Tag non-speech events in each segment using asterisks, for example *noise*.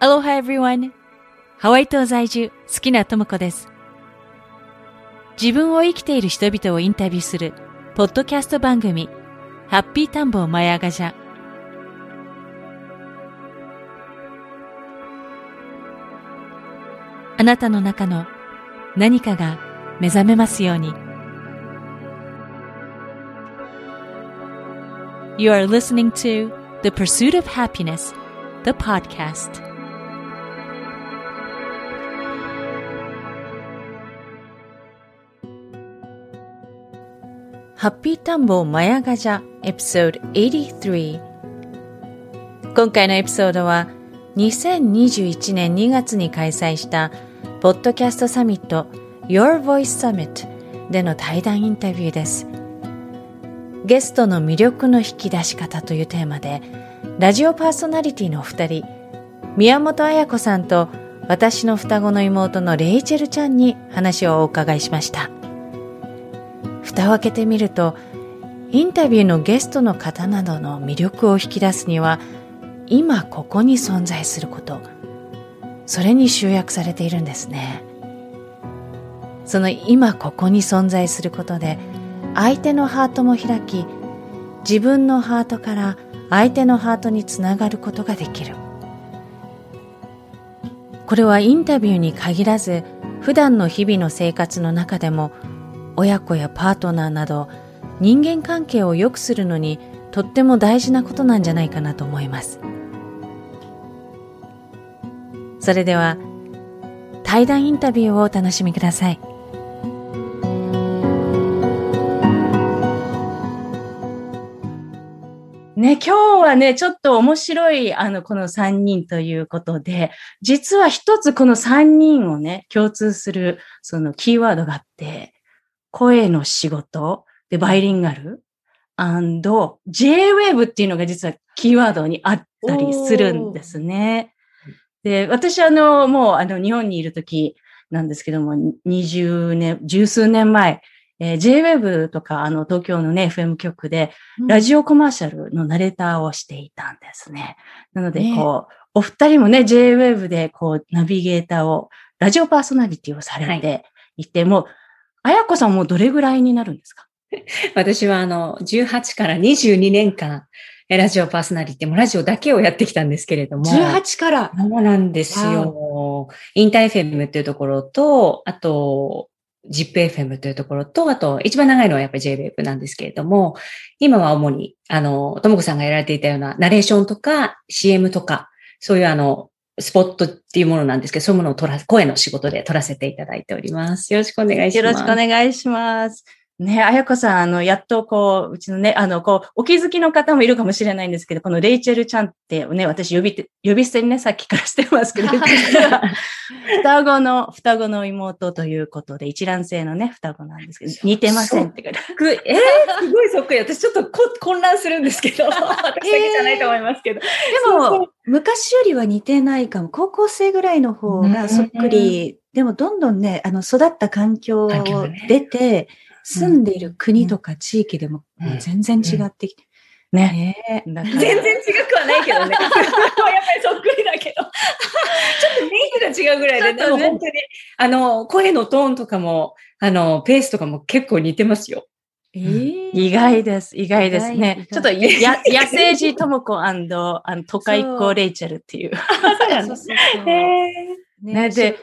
Aloha everyone! ハワイ島在住、好きなともこです。自分を生きている人々をインタビューする、ポッドキャスト番組、ハッピータンボーマヤガジャ。あなたの中の何かが目覚めますように。You are listening to The Pursuit of Happiness, the podcast. ハッピータンボーマヤガジャエピソード83今回のエピソードは2021年2月に開催したポッドキャストサミット Your Voice Summit での対談インタビューです。ゲストの魅力の引き出し方というテーマでラジオパーソナリティのお二人宮本彩子さんと私の双子の妹のレイチェルちゃんに話をお伺いしました。蓋を開けてみるとインタビューのゲストの方などの魅力を引き出すには今ここに存在することそれに集約されているんですね。その今ここに存在することで相手のハートも開き自分のハートから相手のハートにつながることができる。これはインタビューに限らず普段の日々の生活の中でも親子やパートナーなど人間関係を良くするのにとっても大事なことなんじゃないかなと思います。それでは対談インタビューをお楽しみください。ね、今日はね、ちょっと面白い、あの、この3人ということで、実は一つこの3人をね、共通する、そのキーワードがあって、声の仕事、で、バイリンガル、and J-Wave っていうのが実はキーワードにあったりするんですね。で、私あの、もうあの、日本にいる時なんですけども、20年、十数年前、えー、J-Wave とか、あの、東京のね、FM 局で、ラジオコマーシャルのナレーターをしていたんですね。なので、こう、お二人もね、J-Wave で、こう、ナビゲーターを、ラジオパーソナリティをされていて、もう、あやこさんもどれぐらいになるんですか？*laughs* 私はあの、18から22年間、ラジオパーソナリティもラジオだけをやってきたんですけれども。18から？そうなんですよ。インター FM っていうところと、あと、ZIPFM というところと、あと、一番長いのはやっぱり JWAVE なんですけれども、今は主に、あの、ともこさんがやられていたようなナレーションとか CM とか、そういうあの、スポットっていうものなんですけど、そういうものを取ら、声の仕事で取らせていただいております。よろしくお願いします。よろしくお願いします。ね、あやこさん、あの、やっとこう、うちのね、あの、こう、お気づきの方もいるかもしれないんですけど、このレイチェルちゃんってね、私呼びて、呼び捨てにね、さっきからしてますけど、*laughs* 双子の、双子の妹ということで、一卵性のね、双子なんですけど、似てませんって書いてえー、すごいそっくり。私ちょっとこ混乱するんですけど、*laughs* 私だけじゃないと思いますけど。でも、昔よりは似てないかも。高校生ぐらいの方がそっくり。でも、どんどんね、あの、育った環境を出て、住んでいる国とか地域でも全然違ってきて。ねえ。全然違くはないけどね。*laughs* やっぱりそっくりだけど。ちょっとメイクが違うぐらいで、でも本当に、あの、声のトーンとかも、あの、ペースとかも結構似てますよ。えー、意外です。意外ですね。ちょっとや、野生児ともこあの、都会っ子レイチェルっていう。そうなんですね。ね、で、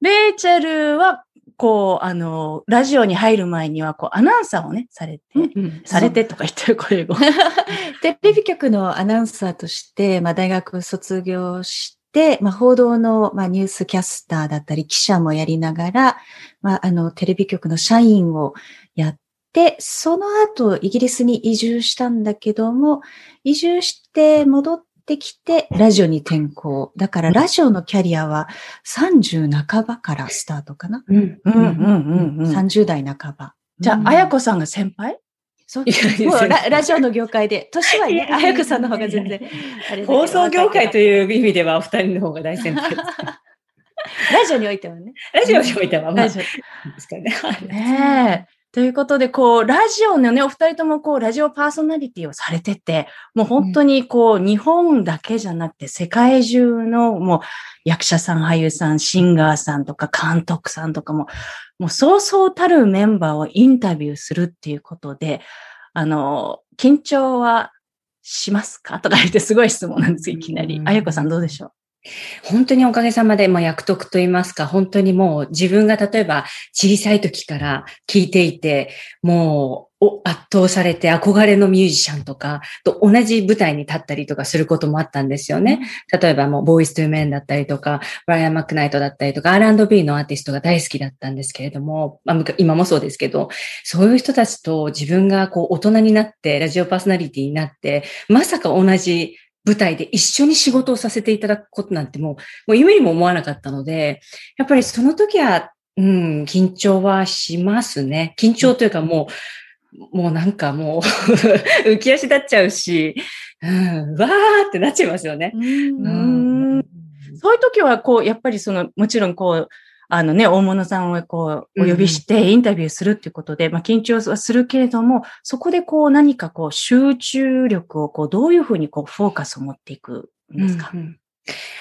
レイチェルは、こう、あの、ラジオに入る前には、こう、アナウンサーをね、されて、うん、されてとか言ってる、これ語。*laughs* テレビ局のアナウンサーとして、まあ、大学卒業して、まあ、報道の、まあ、ニュースキャスターだったり、記者もやりながら、まあ、あの、テレビ局の社員をやって、その後、イギリスに移住したんだけども、移住して戻ってきて、ラジオに転校。だから、ラジオのキャリアは30半ばからスタートかな。うん、うん、うん、うん。30代半ば。じゃあ、あやこさんが先輩？そうララジオの業界で。年はね、あやこさんの方が全然。放送業界という意味では、お二人の方が大先輩です。*laughs* ラジオにおいてはね。ラジオにおいては、まあ、ですかね。ねえ。ということで、こう、ラジオのね、お二人ともこう、ラジオパーソナリティをされてて、もう本当にこう、日本だけじゃなくて、世界中のもう、役者さん、俳優さん、シンガーさんとか、監督さんとかも、もうそうそうたるメンバーをインタビューするっていうことで、あの、緊張はしますか？とか言ってすごい質問なんですいきなり。あゆこさんどうでしょう？本当におかげさまで、まあ、役得と言いますか、本当にもう自分が例えば小さい時から聞いていて、もう圧倒されて憧れのミュージシャンとかと同じ舞台に立ったりとかすることもあったんですよね。例えばもうボーイストゥーメンだったりとか、ブライアン・マックナイトだったりとか、R&B のアーティストが大好きだったんですけれども、まあ、今もそうですけど、そういう人たちと自分がこう大人になって、ラジオパーソナリティになって、まさか同じ舞台で一緒に仕事をさせていただくことなんてもう、もう夢にも思わなかったので、やっぱりその時は、うん、緊張はしますね。緊張というかもう、もうなんかもう *laughs* 浮き足立っちゃうし、うん、わーってなっちゃいますよね。うん、うんそういう時は、こう、やっぱりその、もちろんこう、あのね、大物さんをこう、お呼びしてインタビューするっていうことで、うん、まあ緊張はするけれども、そこでこう何かこう集中力をこうどういうふうにこうフォーカスを持っていくんですか、うんうん、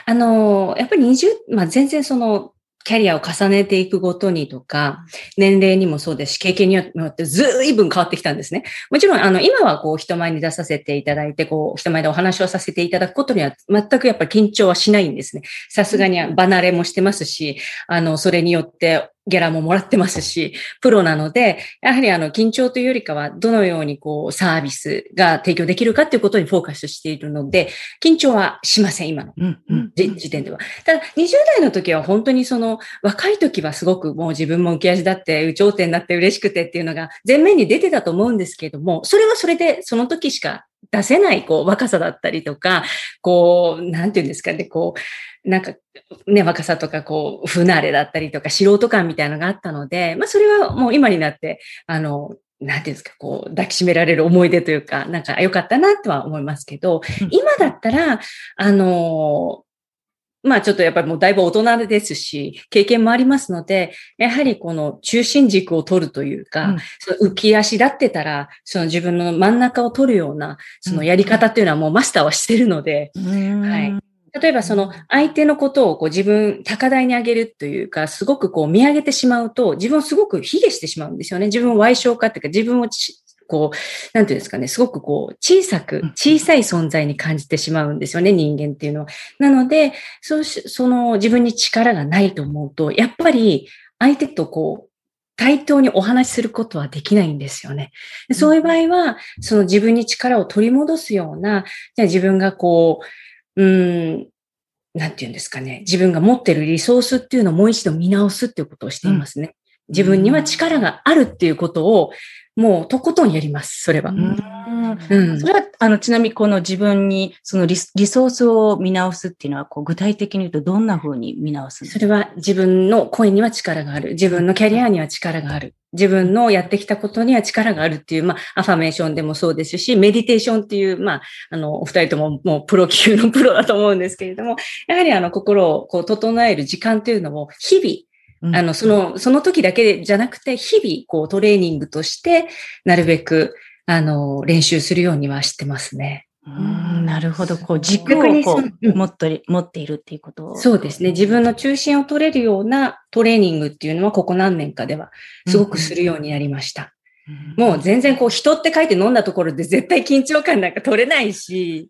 あの、やっぱり20、まあ全然そのキャリアを重ねていくごとにとか、年齢にもそうですし、経験によってずいぶん変わってきたんですね。もちろん、あの、今はこう、人前に出させていただいて、こう、人前でお話をさせていただくことには、全くやっぱり緊張はしないんですね。さすがに離れもしてますし、あの、それによって、ギャラももらってますし、プロなので、やはりあの、緊張というよりかは、どのようにこう、サービスが提供できるかということにフォーカスしているので、緊張はしません、今の時点では。ただ、20代の時は本当にその、若い時はすごくもう自分も浮き足だって、有頂天になって嬉しくてっていうのが前面に出てたと思うんですけれども、それはそれでその時しか出せない、こう、若さだったりとか、こう、なんていうんですかね、こう、なんか、ね、若さとか、こう、不慣れだったりとか、素人感みたいなのがあったので、まあ、それはもう今になって、あの、なんていうんですか、こう、抱きしめられる思い出というか、なんか良かったなとは思いますけど、今だったら、あの、まあちょっとやっぱりもうだいぶ大人ですし、経験もありますので、やはりこの中心軸を取るというか、うん、その浮き足立ってたら、その自分の真ん中を取るような、そのやり方っていうのはもうマスターはしてるので、はい。例えばその相手のことをこう自分高台に上げるというか、すごくこう見上げてしまうと、自分をすごく卑下してしまうんですよね。自分を歪償化っていうか、自分をこう、なんていうんですかね、すごくこう、小さく、小さい存在に感じてしまうんですよね、人間っていうのは。なので、そうし、その自分に力がないと思うと、やっぱり相手とこう、対等にお話しすることはできないんですよね。そういう場合は、その自分に力を取り戻すような、じゃあ自分がこう、うん、なんて言うんですかね。自分が持ってるリソースっていうのをもう一度見直すっていうことをしていますね。自分には力があるっていうことを、もうとことんやります、それは。うん、それは、あの、ちなみにこの自分に、そのリリソースを見直すっていうのは、こう、具体的に言うとどんな風に見直すそれは自分の声には力がある。自分のキャリアには力がある。自分のやってきたことには力があるっていう、まあ、アファメーションでもそうですし、メディテーションっていう、まあ、あの、お二人とももうプロ級のプロだと思うんですけれども、やはりあの、心をこう、整える時間っていうのも、日々、あの、その、その時だけじゃなくて、日々、こう、トレーニングとして、なるべく、あの、練習するようにはしてますね。うん、なるほど。こう、軸をこう、持って持っているっていうこと？そうですね。自分の中心を取れるようなトレーニングっていうのは、ここ何年かでは、すごくするようになりました。うん、もう全然こう、人って書いて飲んだところで絶対緊張感なんか取れないし、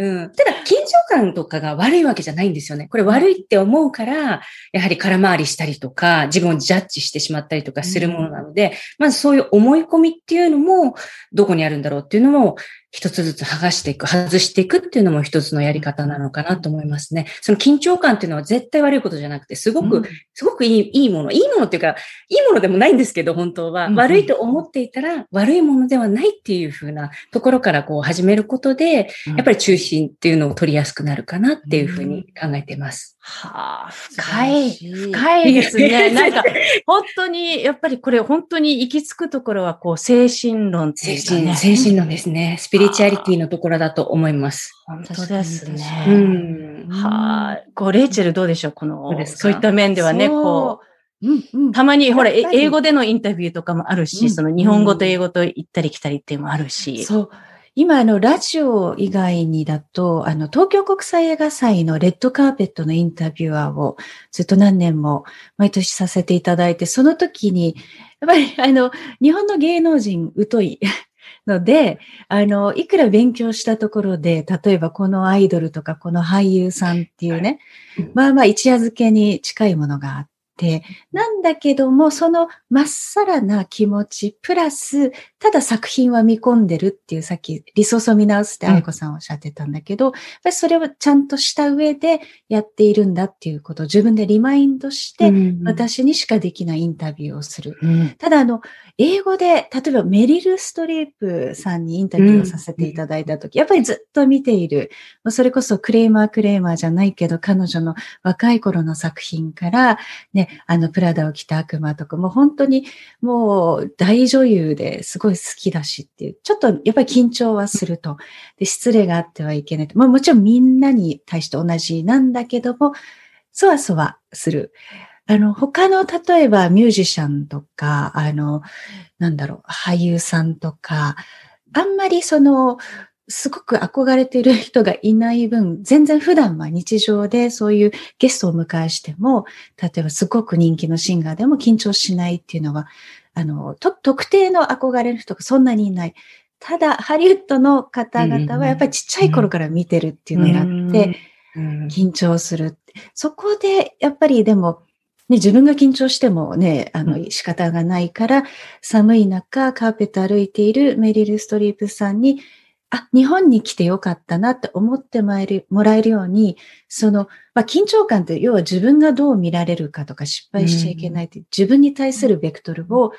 うん。ただ、緊張感とかが悪いわけじゃないんですよね。これ悪いって思うから、やはり空回りしたりとか、自分をジャッジしてしまったりとかするものなので、うん、まずそういう思い込みっていうのも、どこにあるんだろうっていうのも、一つずつ剥がしていく、外していくっていうのも一つのやり方なのかなと思いますね。その緊張感っていうのは絶対悪いことじゃなくて、すごく、すごくいいいいもの。いいものっていうか、いいものでもないんですけど、本当は。悪いと思っていたら、悪いものではないっていうふうなところからこう始めることで、やっぱり中心っていうのを取りやすくなるかなっていうふうに考えています。はあ、深い、深いですね。*laughs* なんか、本当に、やっぱりこれ本当に行き着くところは、こう、精神論っていうか、ね、精神論ですね。スピリチュアリティのところだと思います。本当ですね。うん。はあ、こう、レイチェルどうでしょうこの、そういった面ではね、こう。うんうんたまに、ほら、英語でのインタビューとかもあるし、うんその日本語と英語と行ったり来たりっていうのもあるし。そう。今、あの、ラジオ以外にだと、あの、東京国際映画祭のレッドカーペットのインタビュアーをずっと何年も毎年させていただいて、その時に、やっぱり、*laughs* あの、日本の芸能人疎い *laughs* ので、あの、いくら勉強したところで、例えばこのアイドルとかこの俳優さんっていうねうん、まあまあ一夜漬けに近いものがあって、なんだけども、そのまっさらな気持ち、プラス、ただ作品は見込んでるっていう、さっきリソースを見直すってうん。愛子さんおっしゃってたんだけど、やっぱりそれをちゃんとした上でやっているんだっていうことを自分でリマインドして、私にしかできないインタビューをする。うん。ただ、あの、英語で、例えばメリル・ストリープさんにインタビューをさせていただいたとき、やっぱりずっと見ている、まあそれこそクレーマークレーマーじゃないけど、彼女の若い頃の作品から、ね、あの、プラダを着た悪魔とか、もう本当にもう大女優ですごい好きだしっていう、ちょっとやっぱり緊張はすると。で、失礼があってはいけないと。まあもちろんみんなに対して同じなんだけども、そわそわする。あの、他の、例えばミュージシャンとか、あの、なんだろう、俳優さんとか、あんまりその、すごく憧れている人がいない分、全然普段は日常でそういうゲストをお迎えしても、例えばすごく人気のシンガーでも緊張しないっていうのは、あの、と特定の憧れの人がそんなにいない。ただ、ハリウッドの方々はやっぱりちっちゃい頃から見てるっていうのがあって、うん緊張する。そこで、やっぱりでも、ね、自分が緊張してもね、あうの、仕方がないから、寒い中、カーペット歩いているメリル・ストリープさんに、あ、日本に来てよかったなって思ってもらえるもらえるように、その、まあ、緊張感って、要は自分がどう見られるかとか失敗しちゃいけないって、自分に対するベクトルを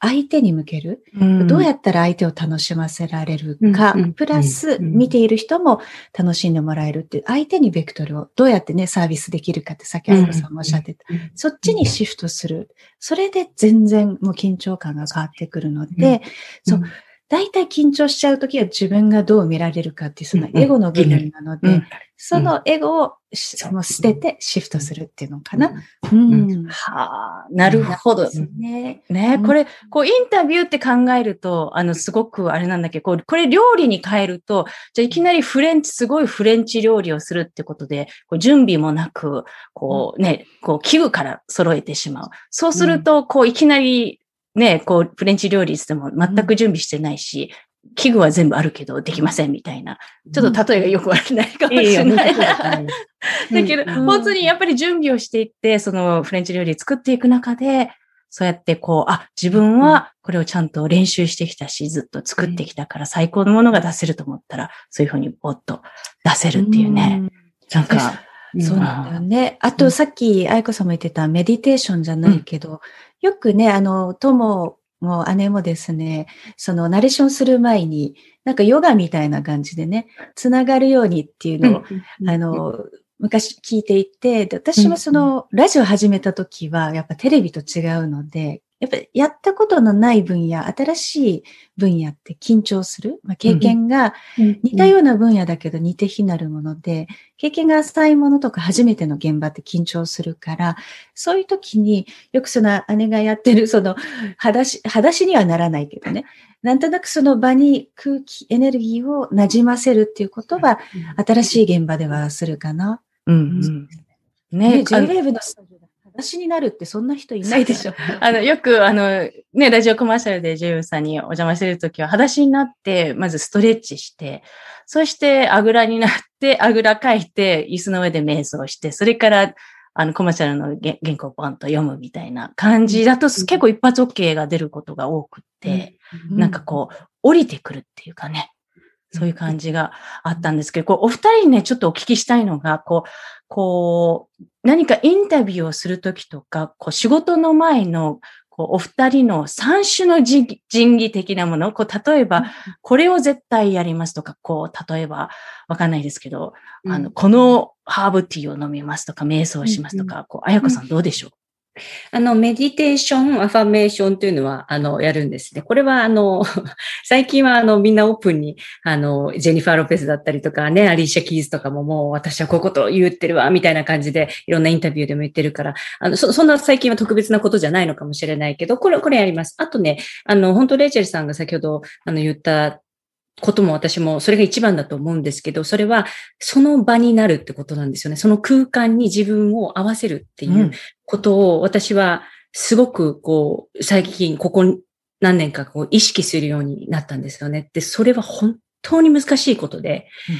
相手に向ける。どうやったら相手を楽しませられるか。うんうん、プラスうん。見ている人も楽しんでもらえるっていう、相手にベクトルをどうやってね、サービスできるかってさっきあやこさんもおっしゃってた。うんそっちにシフトする。それで全然もう緊張感が変わってくるので、そう大体緊張しちゃうときは自分がどう見られるかっていう、そのエゴの部分なのうんで、そのエゴをしそうもう捨ててシフトするっていうのかな。ううんん。はあ、なるほど。ね。ね、うんこれ、こう、インタビューって考えると、あの、すごくあれなんだけど、こうこれ料理に変えると、じゃあいきなりフレンチ、すごいフレンチ料理をするってことで、こう準備もなく、こうね、こう、器具から揃えてしまう。そうすると、こう、いきなり、ね、こう、フレンチ料理しても全く準備してないし、器具は全部あるけどできませんみたいな。ちょっと例えがよくわからないかもしれない。*laughs* だけど、うん。本当にやっぱり準備をしていって、そのフレンチ料理作っていく中で、そうやってこう、あ、自分はこれをちゃんと練習してきたし、ずっと作ってきたから最高のものが出せると思ったら、そういうふうにぼっと出せるっていうね。なんか、そうなんだよね。あと、さっき、愛子さんも言ってたメディテーションじゃないけど、よくね、あの、友も姉もですね、その、ナレーションする前に、なんかヨガみたいな感じでね、つながるようにっていうのを、あの、昔聞いていて、で私もその、ラジオ始めた時は、やっぱテレビと違うので、やっぱりやったことのない分野、新しい分野って緊張する？まあ、経験が似たような分野だけど似て非なるもので、経験が浅いものとか初めての現場って緊張するから、そういう時によくその姉がやってるその裸足、裸足にはならないけどね、なんとなくその場に空気、エネルギーを馴染ませるっていうことは、新しい現場ではするかな。うん、うん。ね、ね、J-Wave のスタジオで裸足になるってそんな人いないでしょ。あの、よく、あの、ね、ラジオコマーシャルでジェイウさんにお邪魔してるときは、裸足になって、まずストレッチして、そして、あぐらになって、あぐらかいて、椅子の上で瞑想して、それから、あの、コマーシャルの原原稿をポンと読むみたいな感じだと、結構一発 OK が出ることが多くって、なんかこう、降りてくるっていうかね、そういう感じがあったんですけど、こう、お二人にね、ちょっとお聞きしたいのが、こう、こう、何かインタビューをするときとか、こう、仕事の前の、こう、お二人の三種の人人義的なもの、こう、例えば、これを絶対やりますとか、こう、例えば、わかんないですけど、あの、このハーブティーを飲みますとか、瞑想しますとか、こう、あやこさんどうでしょあの、メディテーション、アファメーションというのは、あの、やるんですね。これは、あの、*laughs* 最近は、あの、みんなオープンに、あの、ジェニファー・ロペスだったりとかね、アリーシャ・キーズとかももう、私はこういうこと言ってるわ、みたいな感じで、いろんなインタビューでも言ってるから、あの、そ、そんな最近は特別なことじゃないのかもしれないけど、これ、これやります。あとね、あの、本当レイチェルさんが先ほど、あの、言ったことも私もそれが一番だと思うんですけど、それはその場になるってことなんですよね。その空間に自分を合わせるっていうことを私はすごくこう、最近ここ何年かこう意識するようになったんですよね。で、それは本当に難しいことで、うん、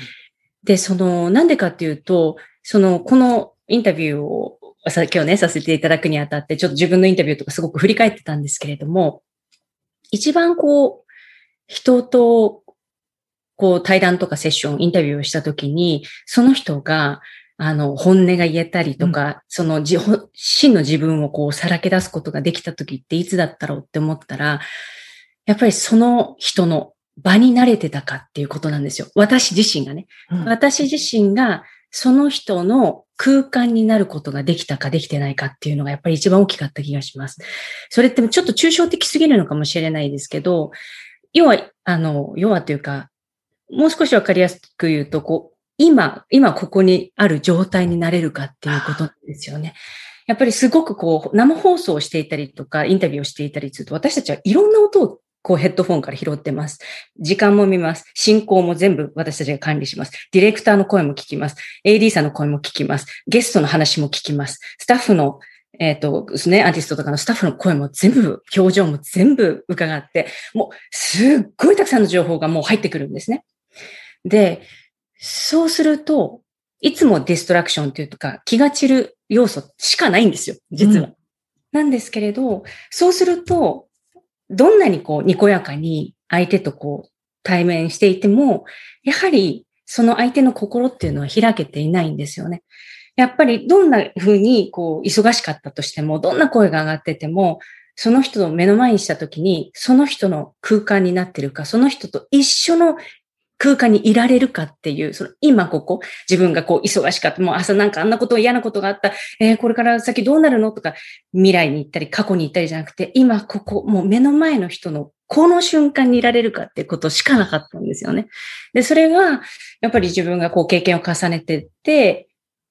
で、その、なんでかっていうと、その、このインタビューをさ今日ね、させていただくにあたって、ちょっと自分のインタビューとかすごく振り返ってたんですけれども、一番こう、人とこう対談とかセッション、インタビューをしたときに、その人が、あの、本音が言えたりとか、うん、その自、真の自分をこうさらけ出すことができたときっていつだったろうって思ったら、やっぱりその人の場に慣れてたかっていうことなんですよ。私自身がね。うん、私自身がその人の空間になることができたかできてないかっていうのがやっぱり一番大きかった気がします。それってちょっと抽象的すぎるのかもしれないですけど、要は、あの、要はというか、もう少しわかりやすく言うと、こう、今、今ここにある状態になれるかっていうことですよね。やっぱりすごくこう、生放送をしていたりとか、インタビューをしていたりすると、私たちはいろんな音をこうヘッドフォンから拾ってます。時間も見ます。進行も全部私たちが管理します。ディレクターの声も聞きます。AD さんの声も聞きます。ゲストの話も聞きます。スタッフのえっ、ー、とですね、アーティストとかのスタッフの声も全部、表情も全部伺って、もうすっごいたくさんの情報がもう入ってくるんですね。で、そうすると、いつもディストラクションというか、気が散る要素しかないんですよ、実は。うん、なんですけれど、そうすると、どんなにこう、にこやかに相手とこう、対面していても、やはり、その相手の心っていうのは開けていないんですよね。やっぱりどんな風にこう忙しかったとしても、どんな声が上がってても、その人を目の前にしたときに、その人の空間になってるか、その人と一緒の空間にいられるかっていう、その今ここ、自分がこう忙しかった、もう朝なんかあんなこと嫌なことがあった、えー、これから先どうなるのとか、未来に行ったり過去に行ったりじゃなくて、今ここ、もう目の前の人のこの瞬間にいられるかってことしかなかったんですよね。で、それが、やっぱり自分がこう経験を重ねてって、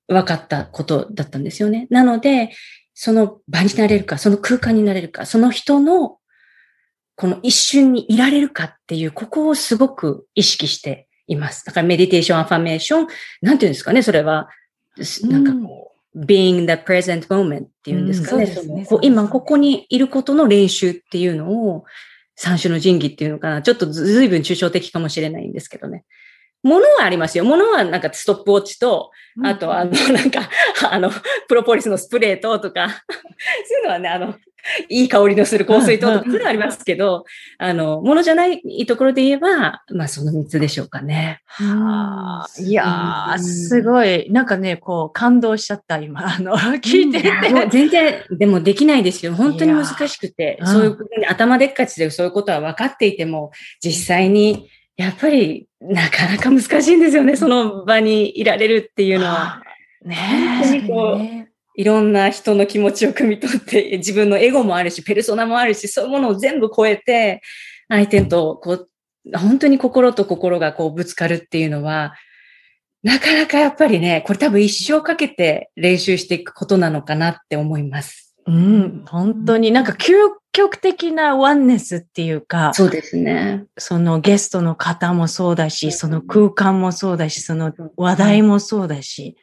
分かったことだったんですよね。なので、その場になれるか、その空間になれるか、その人のこの一瞬にいられるかっていう、ここをすごく意識しています。だからメディテーション、アファメーション、なんていうんですかね、それは、なんかこう、うん、being the present moment っていうんですかね。うん、ね今ここにいることの練習っていうのを、三種の神器っていうのかな。ちょっとずいぶん抽象的かもしれないんですけどね。ものはありますよ。ものはなんかストップウォッチと、あとあの、なんか、あの、プロポリスのスプレーととか、そういうのはね、あの、いい香りのする香水とか、ありますけど、あの、ものじゃないところで言えば、まあその3つでしょうかね。はあ、いやー、すごい、なんかね、こう、感動しちゃった、今、あの、聞いてて。全然、でもできないですよ。本当に難しくて、そういう、頭でっかちでそういうことは分かっていても、実際に、やっぱり、なかなか難しいんですよね、その場にいられるっていうのは。ね本当にこう、いろんな人の気持ちを汲み取って、*laughs* 自分のエゴもあるし、ペルソナもあるし、そういうものを全部超えて、相手と、こう、本当に心と心がこうぶつかるっていうのは、なかなかやっぱりね、これ多分一生かけて練習していくことなのかなって思います。うん、本当になんか究極的なワンネスっていうか、そうですね。そのゲストの方もそうだし、その空間もそうだし、その話題もそうだし、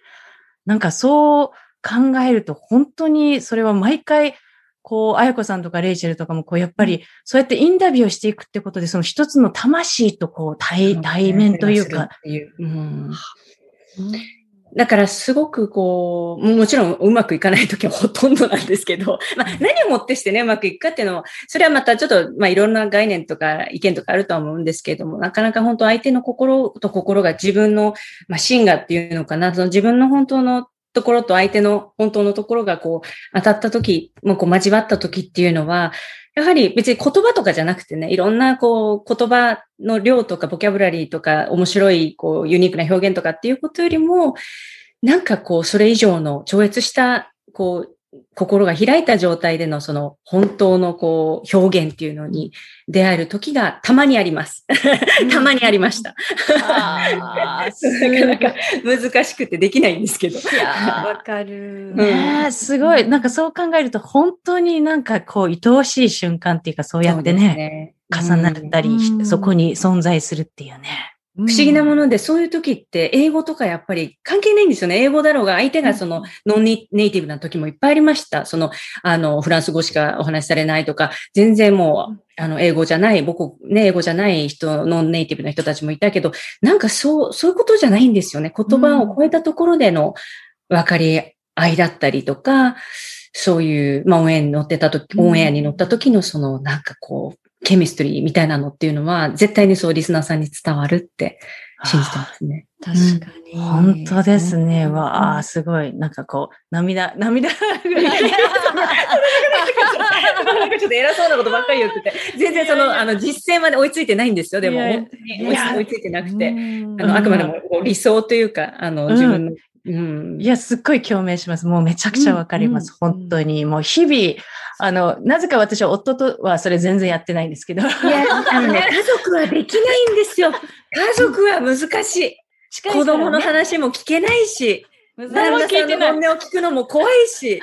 なんかそう考えると本当にそれは毎回、こう、あやこさんとかレイチェルとかも、こう、やっぱり、そうやってインタビューをしていくってことで、その一つの魂とこう、対、対面というか。だからすごくこう、もちろんうまくいかない時はほとんどなんですけど、まあ何をもってしてね、うまくいくかっていうのは、それはまたちょっと、まあいろんな概念とか意見とかあるとは思うんですけれども、なかなか本当相手の心と心が自分の、まあ真がっていうのかな、その自分の本当のところと相手の本当のところがこう当たった時、もうこう交わった時っていうのは、やはり別に言葉とかじゃなくてね、いろんなこう言葉の量とかボキャブラリーとか面白いこうユニークな表現とかっていうことよりも、なんかこうそれ以上の超越したこう心が開いた状態でのその本当のこう表現っていうのに出会える時がたまにあります。たまにありました。なかなか難しくてできないんですけど。いやわかる。ねえ、すごい。なんかそう考えると、本当になんかこう、愛おしい瞬間っていうか、そうやってね、ね重なったりしうんそこに存在するっていうね。不不思議なもので、そういう時って英語とかやっぱり関係ないんですよね。英語だろうが、相手がそのノンネイティブな時もいっぱいありました。その、あの、フランス語しかお話しされないとか、全然もう、あの、英語じゃない、僕、ね、英語じゃない人、ノンネイティブな人たちもいたけど、なんかそう、そういうことじゃないんですよね。言葉を超えたところでの分かり合いだったりとか、そういう、まあ、オンエアに乗ってた時、うんオンエアに乗った時のその、なんかこう、ケミストリーみたいなのっていうのは、絶対にそうリスナーさんに伝わるって信じてますね。確かに。本当ですね。うんわあ、すごい。なんかこう、涙、涙が。なんかちょっと偉そうなことばっかり言ってて、全然その、あの、実践まで追いついてないんですよ。でも、本当に追いついてなくて。うんあの、あくまでも理想というか、あの、自分の、うん。いや、すっごい共鳴します。もうめちゃくちゃわかります。うん本当に。もう日々、あの、なぜか私は夫とはそれ全然やってないんですけど。いや、あのね、*laughs* 家族はできないんですよ。家族は難しい。子供の話も聞けないし、何旦那も聞いてない。さんの本音を聞くのも怖いし、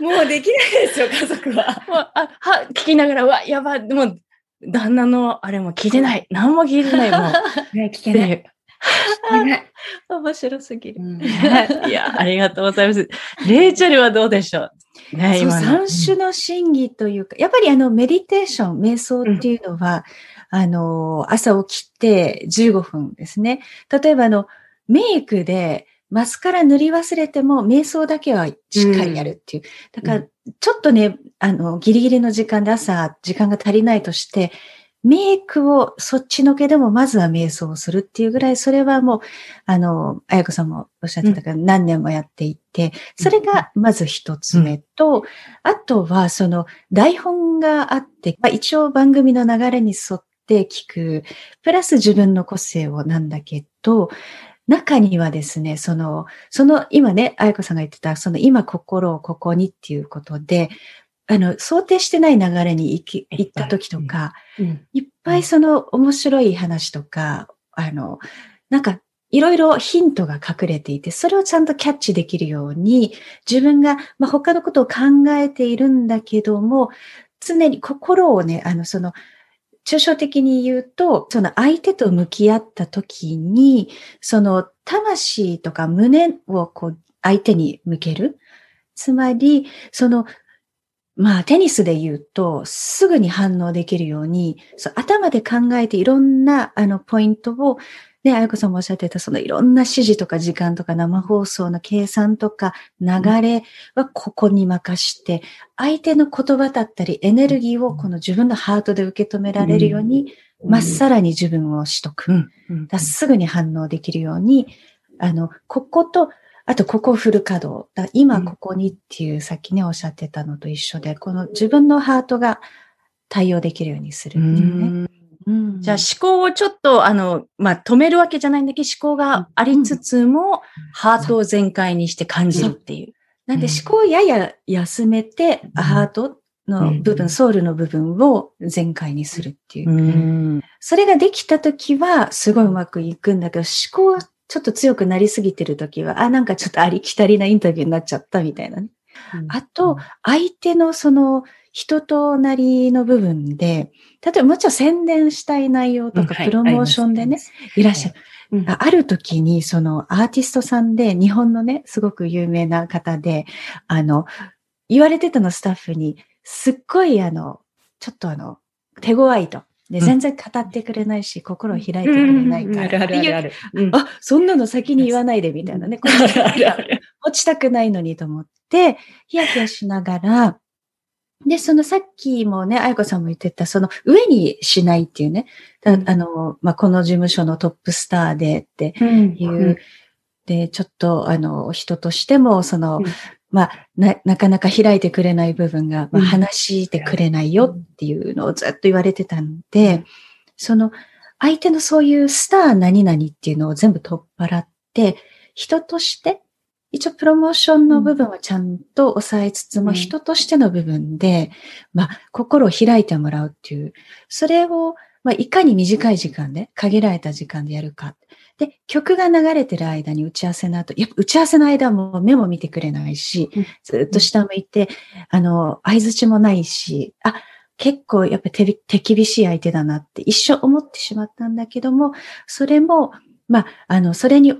もうできないですよ、家族は。もうあ、は、聞きながら、うわ、やばい、もう、旦那のあれも聞いてない。何も聞いてない、もう。*laughs* ね、聞っていう。*laughs* 面白すぎる。いや、*laughs* ありがとうございます。レイチェルはどうでしょう？ね、そう今の。三種の審議というか、やっぱりあのメディテーション、瞑想っていうのは、あの、朝起きて15分ですね。例えばあの、メイクでマスカラ塗り忘れても瞑想だけはしっかりやるっていう。だから、ちょっとね、あの、ギリギリの時間で朝、時間が足りないとして、メイクをそっちのけでもまずは瞑想をするっていうぐらい、それはもう、あの、あやこさんもおっしゃってたから何年もやっていて、それがまず一つ目と、あとはその台本があって、まあ、一応番組の流れに沿って聞く、プラス自分の個性をなんだけど、中にはですね、その、その今ね、あやこさんが言ってた、その今心をここにっていうことで、あの、想定してない流れに行き、行った時とか、うん。いっぱいその面白い話とか、あの、なんか、いろいろヒントが隠れていて、それをちゃんとキャッチできるように、自分が、まあ、他のことを考えているんだけども、常に心をね、あの、その、抽象的に言うと、その相手と向き合った時に、その魂とか胸をこう相手に向ける。つまり、その、まあテニスで言うと、すぐに反応できるように、そう頭で考えていろんなあのポイントを、ね、あやこさんもおっしゃってた、そのいろんな指示とか時間とか生放送の計算とか流れはここに任して、相手の言葉だったりエネルギーをこの自分のハートで受け止められるように、まっさらに自分をしとく。だすぐに反応できるように、あの、ここと、あとここフル稼働。だ今ここにっていうさっきねおっしゃってたのと一緒で、この自分のハートが対応できるようにするっていうね。うん。じゃあ思考をちょっと、あの、まあ、止めるわけじゃないんだけど、思考がありつつも、ハートを全開にして感じるっていう。なんで思考をやや休めて、うん。ハートの部分、うんソウルの部分を全開にするっていう。うん。それができたときは、すごいうまくいくんだけど、思考がちょっと強くなりすぎてるときは、あ、なんかちょっとありきたりなインタビューになっちゃったみたいなね。あと、相手のその人となりの部分で、例えばもちろん宣伝したい内容とか、プロモーションでね、いらっしゃる。うんあある時に、そのアーティストさんで、日本のね、すごく有名な方で、あの、言われてたのスタッフに、すっごいあの、ちょっとあの、手強いと。で、うん。全然語ってくれないし、心を開いてくれないから。あるあるあるあそんなの先に言わないでみたいなね。こあるあるある。落ちたくないのにと思って、ヒヤヒヤしながら、で、そのさっきもね、あやこさんも言ってた、その上にしないっていうね、だうん。あの、まあ、この事務所のトップスターでっていう、うん。で、ちょっと、あの、人としても、その、うんまあ、な、なかなか開いてくれない部分が、まあ、うん。話してくれないよっていうのをずっと言われてたんで、その、相手のそういうスター何々っていうのを全部取っ払って、人として、一応プロモーションの部分はちゃんと抑えつつも、うん。人としての部分で、まあ、心を開いてもらうっていう、それを、まあ、いかに短い時間で、限られた時間でやるか。で、曲が流れてる間に打ち合わせの後、やっぱ打ち合わせの間はもう目も見てくれないしうん、ずっと下向いて、あの、相づちもないし、あ、結構やっぱ手び手厳しい相手だなって一生思ってしまったんだけども、それも、まあ、あの、それに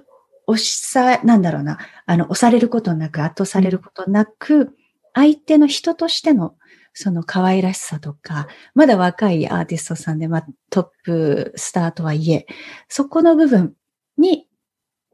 押しさ、なんだろうな、あの、押されることなく、圧倒されることなく、相手の人としての、その可愛らしさとか、まだ若いアーティストさんで、まあ、トップスターとはいえ、そこの部分に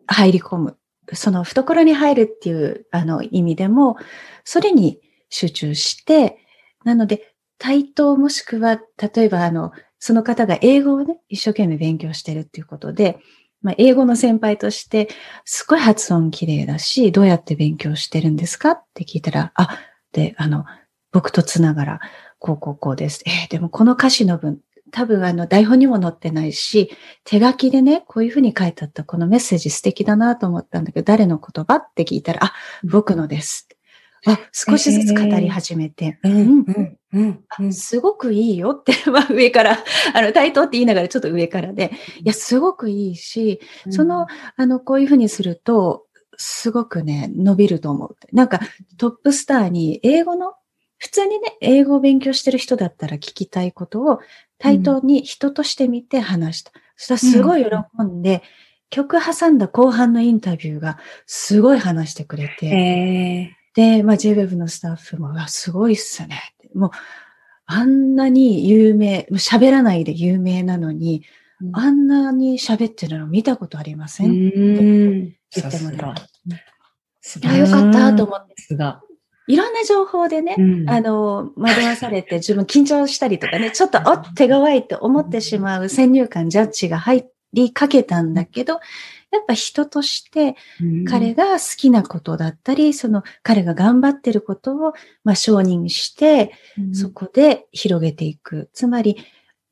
入り込む。その懐に入るっていう、あの、意味でも、それに集中して、なので、対等もしくは、例えば、あの、その方が英語をね、一生懸命勉強してるっていうことで、まあ、英語の先輩として、すごい発音綺麗だし、どうやって勉強してるんですかって聞いたら、あ、で、あの、僕とつながら、こうこうこうです。えーでもこの歌詞の文、多分あの台本にも載ってないし、手書きでね、こういうふうに書いてあったこのメッセージ素敵だなと思ったんだけど、誰の言葉って聞いたら、あ、僕のです。あ、少しずつ語り始めて、うん、うん、うん、あすごくいいよって、*laughs* まあ上から、あの、対等って言いながらちょっと上からで、いや、すごくいいし、その、あの、こういうふうにすると、すごくね、伸びると思う。なんか、トップスターに英語の、普通にね、英語を勉強してる人だったら聞きたいことを対等に人として見て話した。そしたらすごい喜んで、曲挟んだ後半のインタビューがすごい話してくれて、えで、まあ JWEB のスタッフも、わすごいっすね。もう、あんなに有名、もう喋らないで有名なのに、うん。あんなに喋ってるの見たことありません、うん。言ってもらうすいや、よかったと思って。いろんな情報でね、うん。あの、惑わされて *laughs* 自分緊張したりとかね、ちょっと、お手強いって思ってしまう先入観、ジャッジが入りかけたんだけど、やっぱ人として彼が好きなことだったり、その彼が頑張ってることを、まあ、承認して、そこで広げていく。つまり、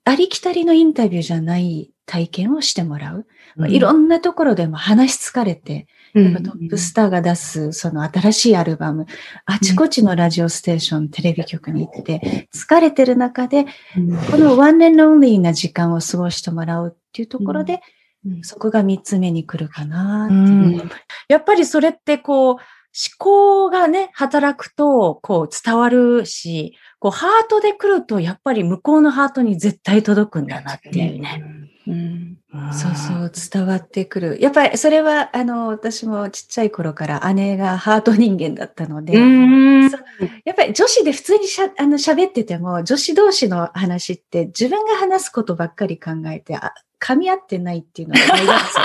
ありきたりのインタビューじゃない体験をしてもらう。まあいろんなところでも話し疲れて、やっぱトップスターが出すその新しいアルバム、あちこちのラジオステーション、テレビ局に行って、疲れてる中で、このワンネンロンリーな時間を過ごしてもらうっていうところで、そこが三つ目に来るかなっていう。うん。やっぱりそれってこう、思考がね、働くと、こう伝わるし、こうハートで来ると、やっぱり向こうのハートに絶対届くんだなっていうね。うん。そうそう、伝わってくる。やっぱりそれは、あの、私もちっちゃい頃から姉がハート人間だったので、やっぱり女子で普通にしゃあの喋ってても、女子同士の話って自分が話すことばっかり考えて、あ噛み合ってないっていうのが大学生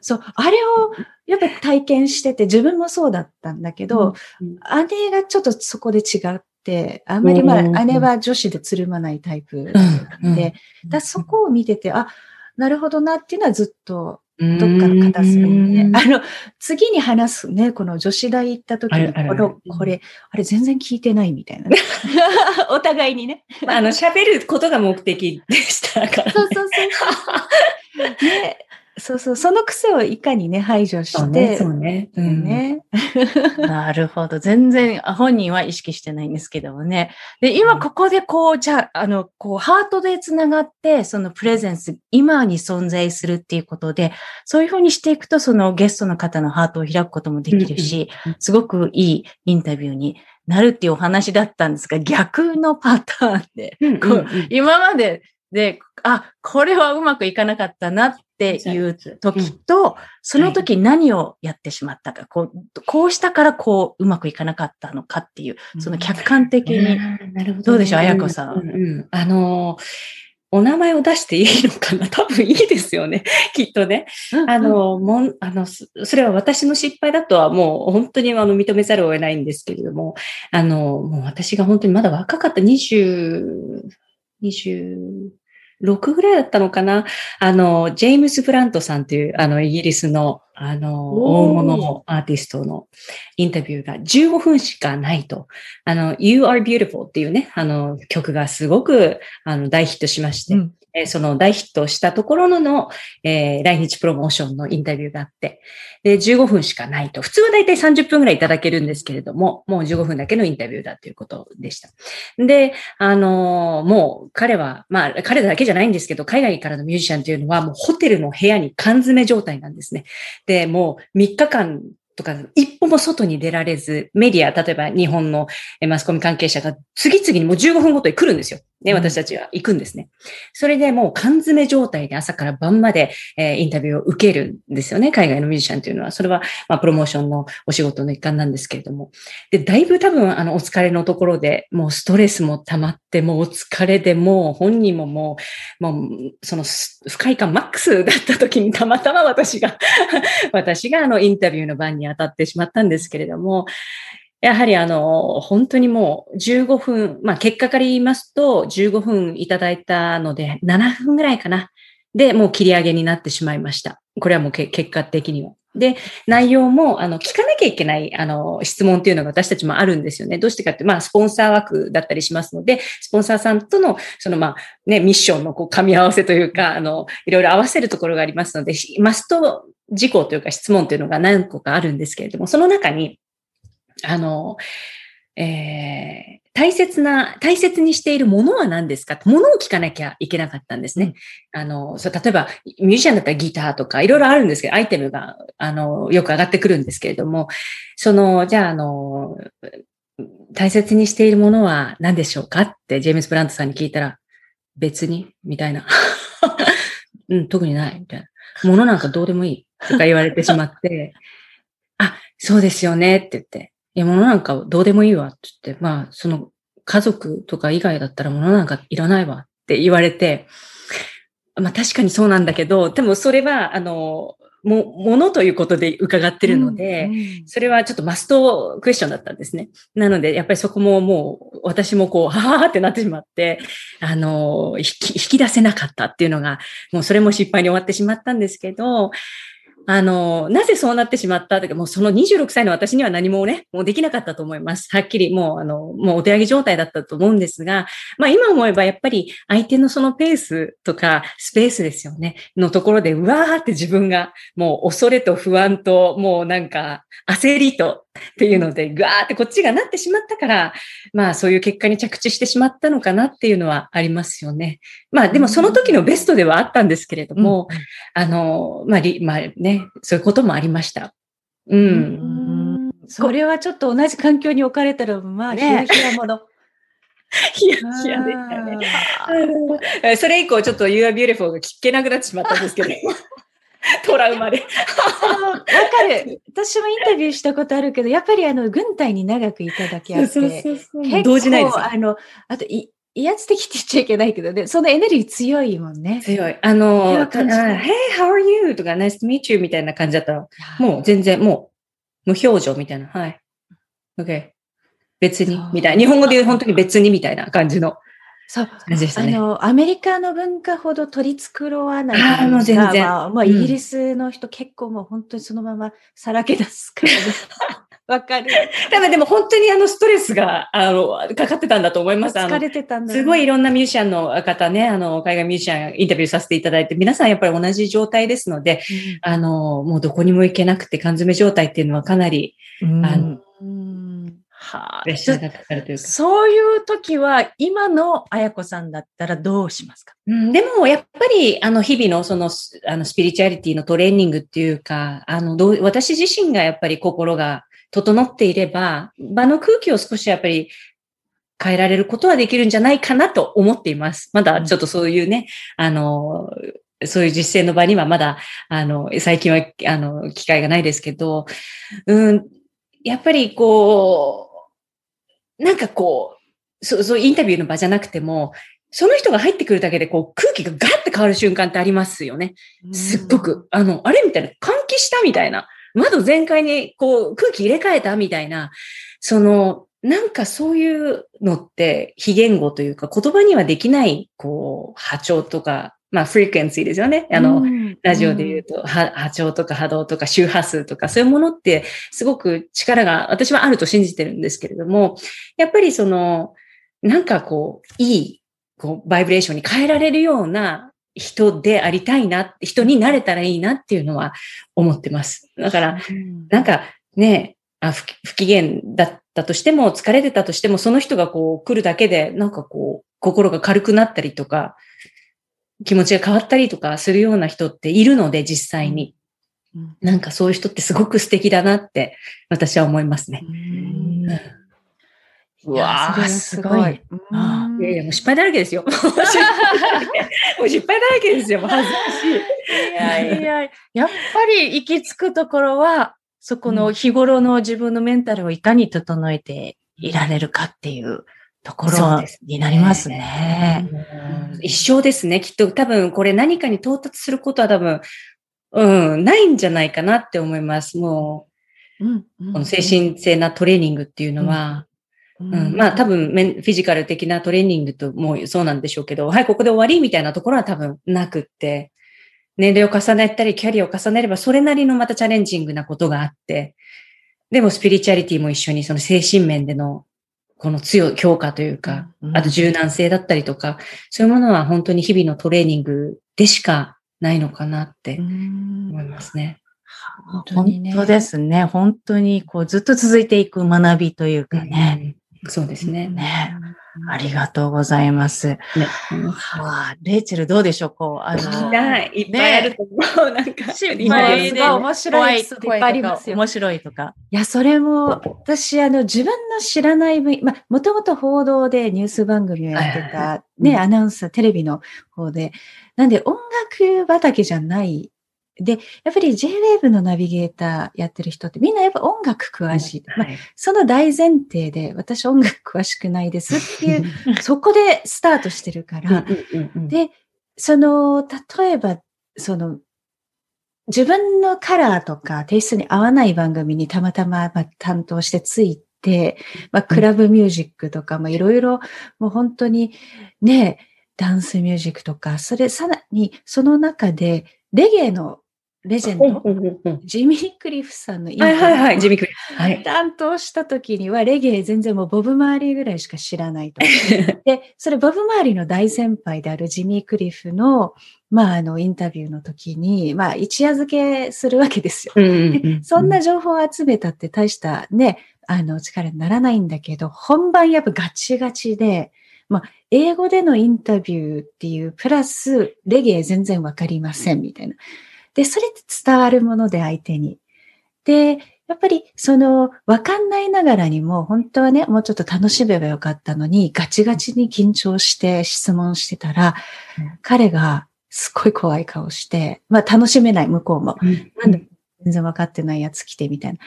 *laughs* そう、あれをやっぱり体験してて、自分もそうだったんだけど、姉がちょっとそこで違って、あんまりまうんあ姉は女子でつるまないタイプうんで、だそこを見てて、あ、なるほどなっていうのはずっとどどっかの片隅にね、あの、次に話すね、この女子大行った時に、この、これ、あれ全然聞いてないみたいなね。*laughs* お互いにね。あの、喋ることが目的でしたから。そうそうそう。*laughs* ね、そうそう、その癖をいかにね、排除そうね。して、そうね。うん。ね。*laughs* なるほど。全然本人は意識してないんですけどもね。で、今ここでこう、じゃあ、あの、こう、ハートでつながって、そのプレゼンス、今に存在するっていうことで、そういうふうにしていくと、そのゲストの方のハートを開くこともできるし、すごくいいインタビューになるっていうお話だったんですが、逆のパターンで、うんこう今までで、あ、これはうまくいかなかったなっていう時と、その時何をやってしまったか、こう、こうしたからこううまくいかなかったのかっていう、その客観的に。なるほどね。どうでしょう綾子さん。うんうんあの、お名前を出していいのかな。*laughs* 多分いいですよね。*laughs* きっとね。あ、の、もん、あの、そそれは私の失敗だとはもう本当にあの認めざるを得ないんですけれども、あの、もう私が本当にまだ若かった。20、26ぐらいだったのかなあの、ジェームス・ブラントさんという、あの、イギリスの、あの、大物のアーティストのインタビューが15分しかないと。あの、You Are Beautiful っていうね、あの、曲がすごく、あの、大ヒットしまして。うんその大ヒットしたところのの、えー来日プロモーションのインタビューがあって、で、15分しかないと。普通はだいたい30分ぐらいいただけるんですけれども、もう15分だけのインタビューだということでした。で、あのーもう彼は、まあ彼だけじゃないんですけど、海外からのミュージシャンというのはもうホテルの部屋に缶詰状態なんですね。で、もう3日間とか一歩も外に出られず、メディア、例えば日本のえマスコミ関係者が次々にもう15分ごとに来るんですよ。で、うん私たちは行くんですね。それでもう缶詰状態で朝から晩まで、えーインタビューを受けるんですよね。海外のミュージシャンというのは。それは、まあ、プロモーションのお仕事の一環なんですけれども。で、だいぶ多分、あの、お疲れのところで、もうストレスも溜まって、もうお疲れでもう本人ももう、もう、そのす不快感マックスだった時にたまたま私が、*laughs* 私があの、インタビューの番に当たってしまったんですけれども、やはりあの、本当にもう15分、まあ結果から言いますと15分いただいたので7分ぐらいかな。で、もう切り上げになってしまいました。これはもう結果的には。で、内容も、あの、聞かなきゃいけない、あの、質問っていうのが私たちもあるんですよね。どうしてかって、まあ、スポンサー枠だったりしますので、スポンサーさんとの、その、まあ、ね、ミッションのこう、噛み合わせというか、あの、いろいろ合わせるところがありますので、マスト事項というか質問というのが何個かあるんですけれども、その中に、あの、えー大切な、大切にしているものは何ですか？ものを聞かなきゃいけなかったんですね。あの、そう、例えば、ミュージシャンだったらギターとか、いろいろあるんですけど、アイテムが、あの、よく上がってくるんですけれども、その、じゃあ、あの、大切にしているものは何でしょうか？って、ジェームス・ブラントさんに聞いたら、別にみたいな。*laughs* うん、特にないみたいな。ものなんかどうでもいいとか言われてしまって、*laughs* あ、そうですよねって言って、いや、物なんかどうでもいいわって言って、まあ、その家族とか以外だったら物なんかいらないわって言われて、まあ確かにそうなんだけど、でもそれは、あの、も、ものということで伺ってるので、うんそれはちょっとマストクエスチョンだったんですね。なので、やっぱりそこももう、私もこう、はははってなってしまって、あの、引き、引き出せなかったっていうのが、もうそれも失敗に終わってしまったんですけど、あの、なぜそうなってしまったとか、もうその26歳の私には何もね、もうできなかったと思います。はっきりもう、あの、もうお手上げ状態だったと思うんですが、まあ今思えばやっぱり相手のそのペースとかスペースですよね、のところで、うわーって自分がもう恐れと不安と、もうなんか焦りとっていうので、ぐわーってこっちがなってしまったから、まあそういう結果に着地してしまったのかなっていうのはありますよね。まあでもその時のベストではあったんですけれども、あの、まあ、りまあね、そういうこともありました。う。うんんそれはちょっと同じ環境に置かれたら、まあ、ひねやひやもの。*laughs* いや、いやでしたね。それ以降ちょっと You are beautiful が聞けなくなってしまったんですけど、*laughs* トラウマで。わかる。私もインタビューしたことあるけど、やっぱりあの、軍隊に長くいただけあって、そう結動じないですあの、あと、い威圧的って言っちゃいけないけどね、そのエネルギー強いもんね。強い。あの、Hey, how are you? とか Nice to meet you みたいな感じだったら、もう全然、もう、無表情みたいな。はい。OK。別にみたいな。日本語で言う本当に別にみたいな感じのそう。感じでしたね。あの、アメリカの文化ほど取り繕わないあーもう全然まあ、まあ、うんイギリスの人結構もう本当にそのままさらけ出すからね。*laughs* わかる。多分でも本当にあのストレスが、あの、かかってたんだと思います。疲れてたんだ、すごいいろんなミュージシャンの方ね、あの、海外ミュージシャンインタビューさせていただいて、皆さんやっぱり同じ状態ですので、あの、もうどこにも行けなくて缶詰状態っていうのはかなり、うん。あのうんはあプレッシャーがかかるというか。そういう時は、今の綾子さんだったらどうしますか？うん、でも、やっぱり、あの、日々のその、スあの、スピリチュアリティのトレーニングっていうか、あの、どう、私自身がやっぱり心が整っていれば、場の空気を少しやっぱり変えられることはできるんじゃないかなと思っています。まだちょっとそういうね、あの、そういう実践の場にはまだ、あの、最近は、あの、機会がないですけど、うん、やっぱりこう、なんかこう、そう、そうインタビューの場じゃなくても、その人が入ってくるだけで、こう、空気がガッて変わる瞬間ってありますよね。すっごく、あの、あれみたいな、換気したみたいな、窓全開に、こう、空気入れ替えたみたいな、その、なんかそういうのって、非言語というか、言葉にはできない、こう、波長とか、まあ、フリクエンシーですよね。あの、うんラジオで言うと、は波長とか波動とか周波数とか、そういうものって、すごく力が、私はあると信じてるんですけれども、やっぱりその、なんかこう、いいこう、バイブレーションに変えられるような人でありたいな、人になれたらいいなっていうのは思ってます。だから、なんかね、あ不不機嫌だったとしても、疲れてたとしても、その人がこう来るだけで、なんかこう、心が軽くなったりとか、気持ちが変わったりとかするような人っているので、実際に。うんなんかそういう人ってすごく素敵だなって、私は思いますね。うわーいやそれはすごい。いやいや、もう失敗だらけですよ。もう失敗だらけもう失敗だらけですよ。もう恥ずかしい。いやいや、やっぱり行き着くところは、そこの日頃の自分のメンタルをいかに整えていられるかっていうところになりますね。うん一生ですね。きっと多分これ何かに到達することは多分、うん、ないんじゃないかなって思います。もうんう、この精神性なトレーニングっていうのは、ううん。まあ多分メンフィジカル的なトレーニングともうそうなんでしょうけど、はい、ここで終わりみたいなところは多分なくって、年齢を重ねたり、キャリアを重ねれば、それなりのまたチャレンジングなことがあって、でもスピリチュアリティも一緒にその精神面でのこの強い強化というか、うんあと柔軟性だったりとか、そういうものは本当に日々のトレーニングでしかないのかなってうん思いますね。本当にね本当ですね。本当にこうずっと続いていく学びというかね。うんそうですね。ねありがとうございます。ねうんわあ、レイチェルどうでしょう？こう、あの、たい。いっぱいあると思う。*laughs* なんか、失敗敗ですごい面白いいっぱいありますよ面白いとか。いや、それも、私、あの、自分の知らない分、まあ、もともと報道でニュース番組をやってはいはいた、うんね、アナウンサー、テレビの方で、なんで音楽畑じゃない。で、やっぱり J-Wave のナビゲーターやってる人ってみんなやっぱ音楽詳しい。まあ、はい。その大前提で、私音楽詳しくないですっていう、*laughs* そこでスタートしてるから、で、その、例えば、その、自分のカラーとかテイストに合わない番組にたまたままあ担当してついて、まあ、クラブミュージックとか、まあ、いろいろ、もう本当にね、ダンスミュージックとか、それさらに、その中で、レゲエのレジェンド、うんうんうんジミー・クリフさんのインタはビューいはいはい、ジミークリフ。はい。担当した時には、レゲエ全然もうボブ・マーリーぐらいしか知らないと。*laughs* で、それボブ・マーリーの大先輩であるジミー・クリフの、まあ、あの、インタビューの時に、まあ、一夜漬けするわけですよ。うんうんうんそんな情報を集めたって大したね、あの、力にならないんだけど、本番やっぱガチガチで、まあ、英語でのインタビューっていう、プラス、レゲエ全然わかりません、みたいな。で、それって伝わるもので相手に。で、やっぱり、その、わかんないながらにも、本当はね、もうちょっと楽しめばよかったのに、ガチガチに緊張して質問してたら、うん彼がすっごい怖い顔して、まあ楽しめない、向こうも。なんだ全然分かってないやつ来てみたいな。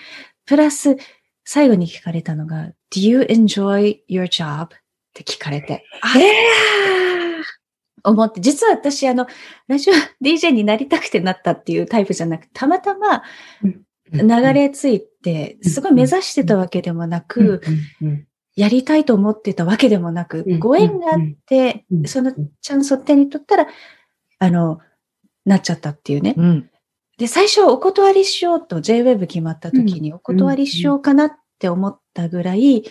プラス、最後に聞かれたのが、Do you enjoy your job? って聞かれて。あれ？思って、実は私、あの、ラジオ *laughs* DJ になりたくてなったっていうタイプじゃなくて、たまたま流れついて、すごい目指してたわけでもなく、やりたいと思ってたわけでもなくう、ん。ご縁があってう、ん。そのチャンスを手に取ったら、あの、なっちゃったっていうね。うん。で、最初お断りしようと JWEB 決まった時にお断りしようかなって思ったぐらい、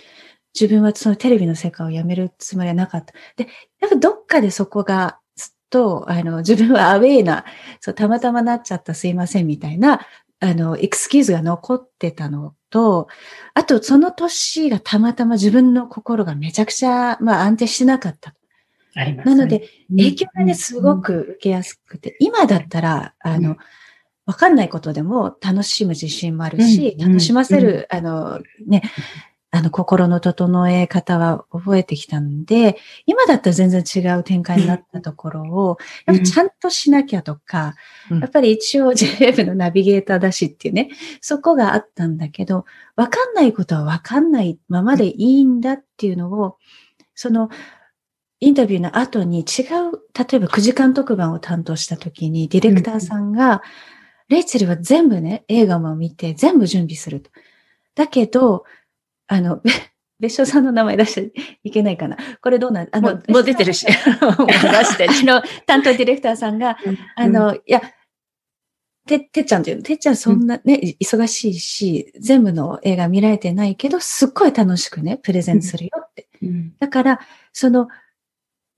自分はそのテレビの世界を辞めるつもりはなかった。で、やっぱどっかでそこがずっと、あの、自分はアウェイな、そう、たまたまなっちゃったすいませんみたいな、あの、エクスキューズが残ってたのと、あとその年がたまたま自分の心がめちゃくちゃ、まあ安定してなかった。ありますね。なので、影響がね、すごく受けやすくて、今だったら、あのうん、わかんないことでも楽しむ自信もあるし、うん。楽しませる、あの、ね、あの、心の整え方は覚えてきたんで、今だったら全然違う展開になったところを、やっぱちゃんとしなきゃとか、うん。やっぱり一応 *laughs* JF のナビゲーターだしっていうね、そこがあったんだけど、わかんないことはわかんないままでいいんだっていうのを、その、インタビューの後に違う、例えば9時間特番を担当した時に、ディレクターさんが、レイチェルは全部ね、映画も見て、全部準備すると。だけど、あの、べ *laughs* 別所さんの名前出しちゃいけないかな。これどうなんあのもう、出てるし。*laughs* 出してる *laughs* うちの担当ディレクターさんが、あの、いや、て、てっちゃんっていうの、てっちゃんそんなね、忙しいし、全部の映画見られてないけど、すっごい楽しくね、プレゼンするよって。うんだから、その、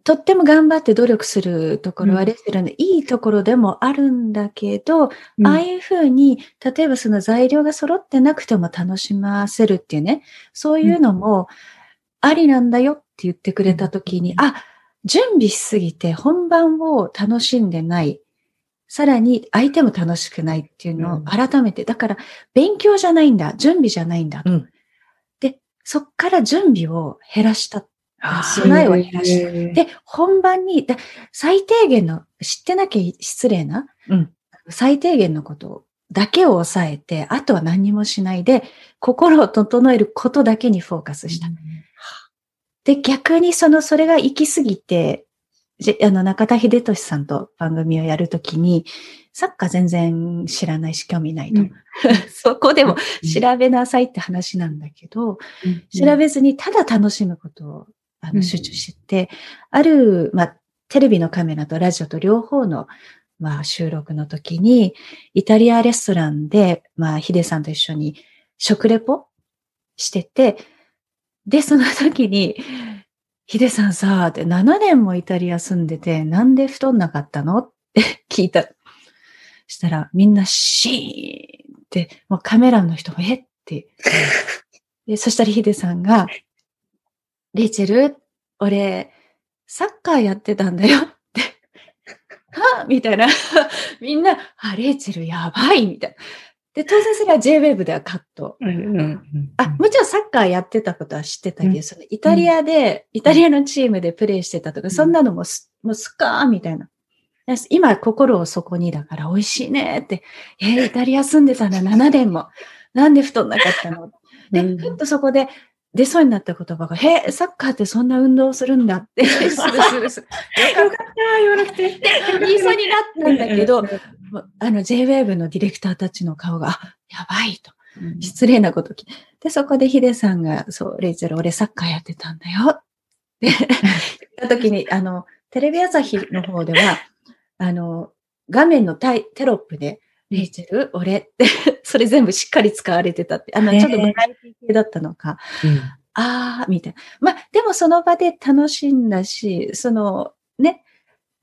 とっても頑張って努力するところはレストランのいいところでもあるんだけど、うんああいうふうに、例えばその材料が揃ってなくても楽しませるっていうね、そういうのもありなんだよって言ってくれたときに、うんあ、準備しすぎて本番を楽しんでない。さらに相手も楽しくないっていうのをうん改めて、だから勉強じゃないんだ、準備じゃないんだと。うんで、そっから準備を減らした。備えを減らした。で、で、本番に、だ最低限の、知ってなきゃ失礼な、うん。最低限のことだけを抑えて、あとは何にもしないで、心を整えることだけにフォーカスした。で、逆にその、それが行き過ぎて、じあの、中田秀俊さんと番組をやるときに、サッカー全然知らないし興味ないと。うん。*laughs* そこでも調べなさいって話なんだけど、うん。調べずにただ楽しむことをあうんの集中してて、ある、まあ、テレビのカメラとラジオと両方の、まあ、収録の時に、イタリアレストランで、まあ、ヒデさんと一緒に食レポしてて、で、その時に、ヒデさんさ、って7年もイタリア住んでて、なんで太んなかったの？って聞いた。したら、みんなシーンって、もうカメラの人も、えって。*laughs* で、そしたらヒデさんが、レイチェル、俺、サッカーやってたんだよ *laughs* って。はみたいな。*laughs* みんな、あ、レイチェルやばいみたいな。で、当然それは J-Wave ではカット。うんうんあ、もちろんサッカーやってたことは知ってたけど、うんそのイタリアで、イタリアのチームでプレーしてたとか、そんなのもす、もうスカーみたいな。今、心をそこにだから美味しいねって。えーイタリア住んでたんだ、7年も。なんで太んなかったの？で、うんふっとそこで出そうになった言葉が、へえ、サッカーってそんな運動するんだって。*laughs* するするするよかった、言わなくて。*laughs* 言いそうになったんだけど、あの J-Wave のディレクターたちの顔が、あやばいと。うん失礼なこと。で、そこでヒデさんが、そう、レイチェル、俺サッカーやってたんだよ。って言った時に、あの、テレビ朝日の方では、あの、画面のタイテロップで、レイチェル、俺って、それ全部しっかり使われてたって、あの、ちょっとバラエティ系だったのか、あー、みたいな。まあ、でもその場で楽しんだし、その、ね、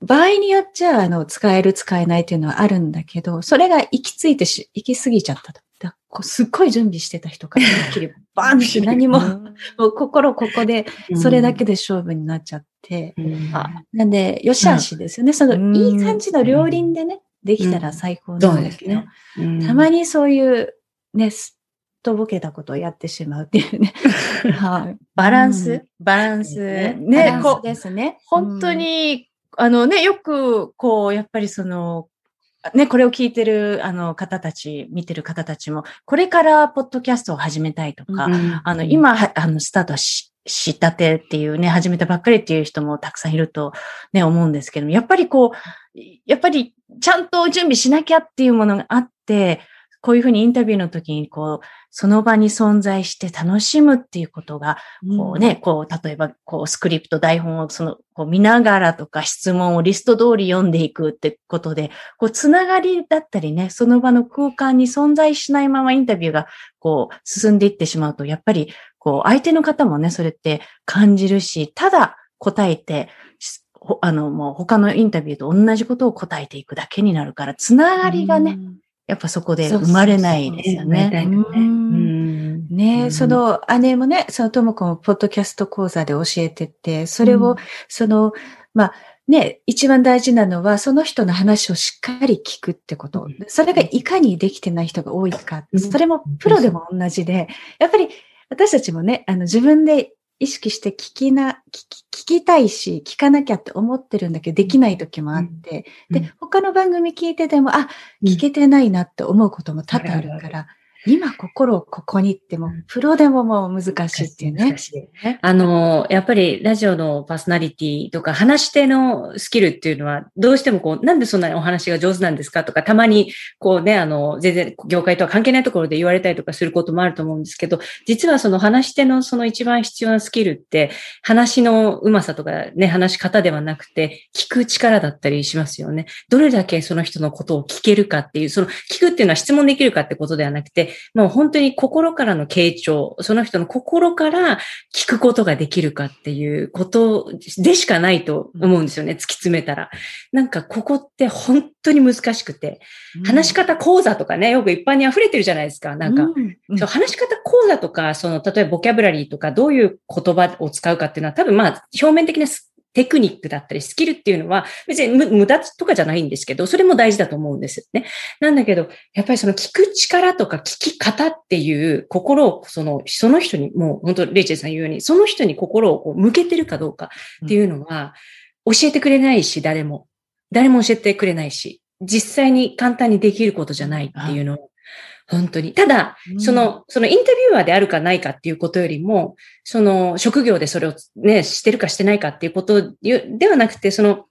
場合によっちゃ、あの、使える、使えないっていうのはあるんだけど、それが行き着いてし、行き過ぎちゃったと。だこうすっごい準備してた人から一気にバーンって何も、もう心ここで、それだけで勝負になっちゃって。うん。あなんで、よしあしですよね。そうんの、いい感じの両輪でね、できたら最高そなだけど、うんですね。うんたまにそういう、ね、すっとぼけたことをやってしまうっていうね。*laughs* はい。バランス、うんバランス。ねこう、ですね。本当に、あのね、よく、こう、やっぱりその、ね、これを聞いてる、あの、方たち、見てる方たちも、これから、ポッドキャストを始めたいとか、うんあの、、今、はあの、スタートし、したてっていうね、始めたばっかりっていう人もたくさんいるとね、思うんですけども、やっぱりこう、やっぱりちゃんと準備しなきゃっていうものがあって、こういうふうにインタビューの時に、こう、その場に存在して楽しむっていうことが、こうね、こう、例えば、こう、スクリプト、台本をその、こう見ながらとか質問をリスト通り読んでいくってことで、こう、つながりだったりね、その場の空間に存在しないままインタビューが、こう、進んでいってしまうと、やっぱり、こう、相手の方もね、それって感じるし、ただ答えて、あの、もう他のインタビューと同じことを答えていくだけになるから、つながりがね、やっぱそこで生まれないですよね。ね。うんうんね、うんその姉もね、そのとも子もポッドキャスト講座で教えてて、それを、うんその、まあ、ね、一番大事なのは、その人の話をしっかり聞くってことうん。それがいかにできてない人が多いか。うんそれもプロでも同じで、やっぱり私たちもね、あの自分で意識して聞きな、聞き聞きたいし、聞かなきゃって思ってるんだけど、できない時もあって、うん。で、他の番組聞いてても、あ、聞けてないなって思うことも多々あるから、今心をここにっても、プロでももう難しいっていうね難。しいあの、やっぱりラジオのパーソナリティとか話し手のスキルっていうのは、どうしてもこう、なんでそんなにお話が上手なんですかとか、たまにこうね、あの、全然業界とは関係ないところで言われたりとかすることもあると思うんですけど、実はその話し手のその一番必要なスキルって、話の上手さとかね、話し方ではなくて、聞く力だったりしますよね。どれだけその人のことを聞けるかっていう、その聞くっていうのは質問できるかってことではなくて、もう本当に心からの傾聴、その人の心から聞くことができるかっていうことでしかないと思うんですよね、突き詰めたら。なんかここって本当に難しくて、話し方講座とかね、よく一般に溢れてるじゃないですか。なんか、うんうんそう話し方講座とか、その、例えばボキャブラリーとか、どういう言葉を使うかっていうのは、多分まあ、表面的なステクニックだったり、スキルっていうのは、別に無駄とかじゃないんですけど、それも大事だと思うんですよね。なんだけど、やっぱりその聞く力とか聞き方っていう心を、その、その人に、もう本当、レイチェルさん言うように、その人に心をこう向けてるかどうかっていうのは、教えてくれないし、誰も。誰も教えてくれないし、実際に簡単にできることじゃないっていうのを、本当に。ただ、うん。その、そのインタビュアーであるかないかっていうことよりも、その職業でそれをね、してるかしてないかっていうことではなくて、その、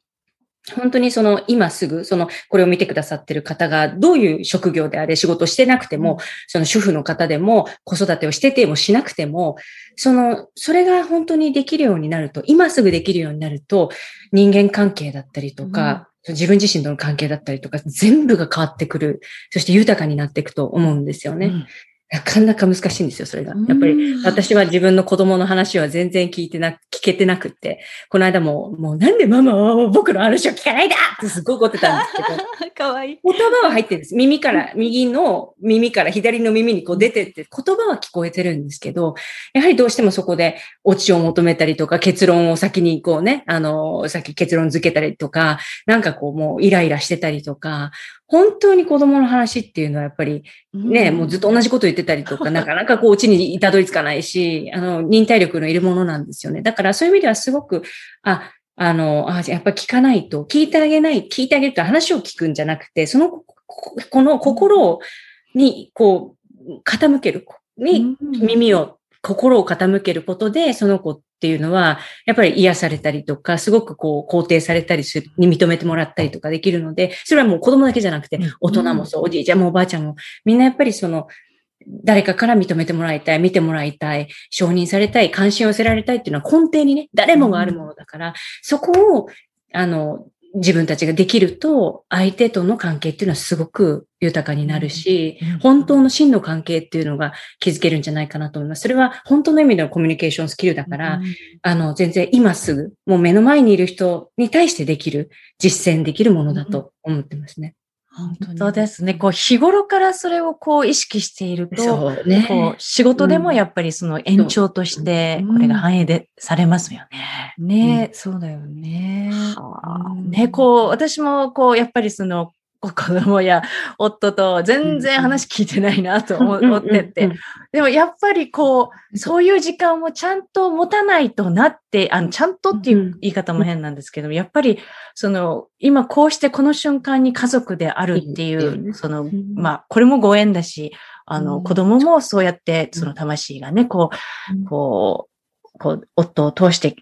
本当にその今すぐ、その、これを見てくださってる方がどういう職業であれ仕事をしてなくても、その主婦の方でも子育てをしててもしなくても、その、それが本当にできるようになると、今すぐできるようになると、人間関係だったりとか、自分自身との関係だったりとか、全部が変わってくる。そして豊かになっていくと思うんですよね。うんなかなか難しいんですよ、それが。やっぱり、私は自分の子供の話は全然聞いてな、聞けてなくって、この間も、もうなんでママは僕の話を聞かないだってすごい怒ってたんですけど、*laughs* かわいい。言葉は入ってるんです。耳から、右の耳から左の耳にこう出てって、言葉は聞こえてるんですけど、やはりどうしてもそこでオチを求めたりとか、結論を先にこうね、あの、さっき結論付けたりとか、なんかこうもうイライラしてたりとか、本当に子供の話っていうのはやっぱりね、もうずっと同じこと言ってたりとか、*laughs* なかなかこう、うちにたどり着かないし、あの、忍耐力のいるものなんですよね。だからそういう意味ではすごく、あ、あの、あやっぱ聞かないと、聞いてあげない、聞いてあげると話を聞くんじゃなくて、その、ここの心に、こう、傾ける、に耳を、心を傾けることで、その子っていうのは、やっぱり癒されたりとか、すごくこう、肯定されたりする、に認めてもらったりとかできるので、それはもう子供だけじゃなくてうん、大人もそう、おじいちゃんもおばあちゃんも、みんなやっぱりその、誰かから認めてもらいたい、見てもらいたい、承認されたい、関心を寄せられたいっていうのは根底にね、誰もがあるものだから、そこを、あの、自分たちができると、相手との関係っていうのはすごく豊かになるし、本当の真の関係っていうのが築けるんじゃないかなと思います。それは本当の意味でのコミュニケーションスキルだから、あの、全然今すぐ、もう目の前にいる人に対してできる、実践できるものだと思ってますね。本当ですね。こう、日頃からそれをこう意識していると、ね。こう、仕事でもやっぱりその延長としてうん、これが反映で、されますよね。ね、そうだよね。うんね、こう、私もこう、やっぱりその、子供や夫と全然話聞いてないなと思思ってって。でもやっぱりこう、そういう時間をちゃんと持たないとなって、あの、ちゃんとっていう言い方も変なんですけど、やっぱり、その、今こうしてこの瞬間に家族であるっていう、その、んまあ、これもご縁だし、あの、うん。子供もそうやって、その魂がね、こうん。う、こう、こう、夫を通して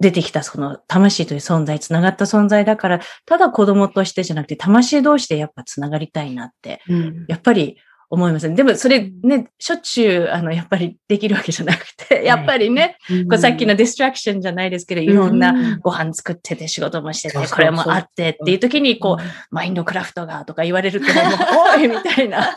出てきたその魂という存在、つながった存在だから、ただ子供としてじゃなくて、魂同士でやっぱつながりたいなって、うん。やっぱり思いますね。でもそれね、しょっちゅう、あの、やっぱりできるわけじゃなくて、やっぱりね、こうさっきのディストラクションじゃないですけど、いろんなうんご飯作ってて仕事もしててそうそう、そう。これもあってっていう時に、こう、マインドクラフトがとか言われると、もう、おいみたいな。*laughs*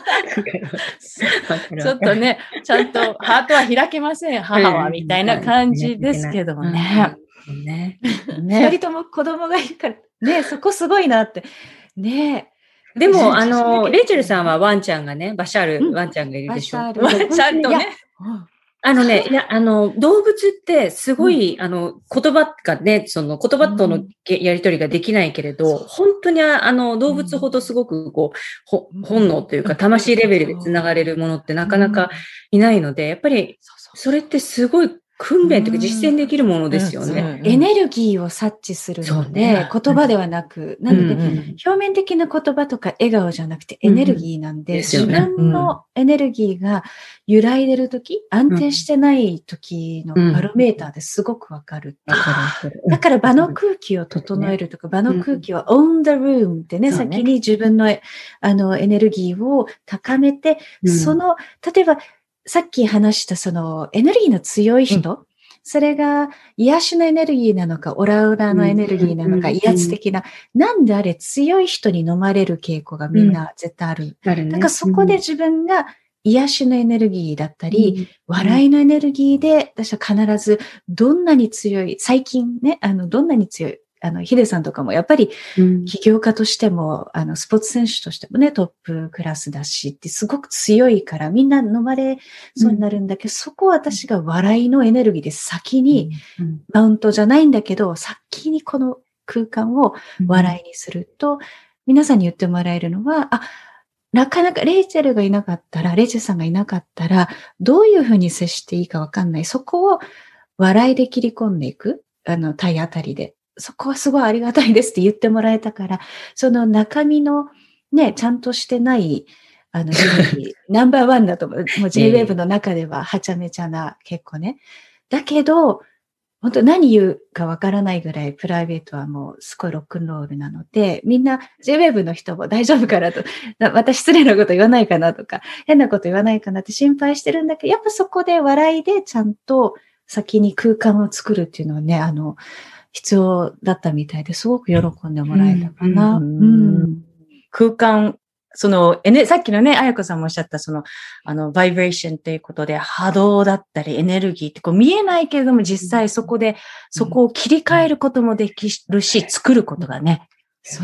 ちょっとね、ちゃんとハートは開けません、母は、みたいな感じですけどね。うん。*laughs* ね。二ね。人とも子供がいるから、ね、そこすごいなって。ね。でも、あの、レイチェルさんはワンちゃんがね、バシャール、ワンちゃんがいるでしょ？バシャールちゃんとね。あのね、いや、あの、動物ってすごい、あの、言葉がね、その言葉とのげやりとりができないけれど、本当にああの、動物ほどすごくこう、本能というか、魂レベルで繋がれるものってなかなかいないので、やっぱり、それってすごい訓練というか実践できるものですよね。エネルギーを察知するので、言葉ではなく、なので、うんうん表面的な言葉とか笑顔じゃなくてエネルギーなんで、自ね。分のエネルギーが揺らいでるとき、安定してないときのバロメーターですごくわかる。だから場の空気を整えるとか、場の空気を on the room ってね、先に自分のあのエネルギーを高めて、うん。その、例えばさっき話したそのエネルギーの強い人、それが癒しのエネルギーなのか、オラオラのエネルギーなのか、うん。威圧的な、なんであれ強い人に飲まれる傾向がみんな絶対ある。あるね。だからそこで自分が癒しのエネルギーだったり、笑いのエネルギーで、私は必ずどんなに強い、最近ね、あの、どんなに強い、あの、ヒデさんとかもやっぱり起業家としても、あの、スポーツ選手としてもね、トップクラスだしってすごく強いからみんな飲まれそうになるんだけど、そこを私が笑いのエネルギーで先に、マウントじゃないんだけど、先にこの空間を笑いにすると、皆さんに言ってもらえるのは、あ、なかなかレイチェルがいなかったら、レイチェルさんがいなかったら、どういうふうに接していいかわかんない。そこを笑いで切り込んでいく。あの、体当たりで。そこはすごいありがたいですって言ってもらえたから、その中身のね、ちゃんとしてない、あの、*laughs* ナンバーワンだと思う。もう JWave の中でははちゃめちゃな、結構ね。だけど、本当何言うかわからないぐらいプライベートはもうすごいロックンロールなので、みんな JWave の人も大丈夫かなと、また失礼なこと言わないかなとか、変なこと言わないかなって心配してるんだけど、やっぱそこで笑いでちゃんと先に空間を作るっていうのはね、あの、必要だったみたいですごく喜んでもらえたかな。空間、その、えさっきのね、あやこさんもおっしゃった、その、あの、バイブレーションということで、波動だったりエネルギーってこう見えないけれども、実際そこで、そこを切り替えることもできるし、作ることがね、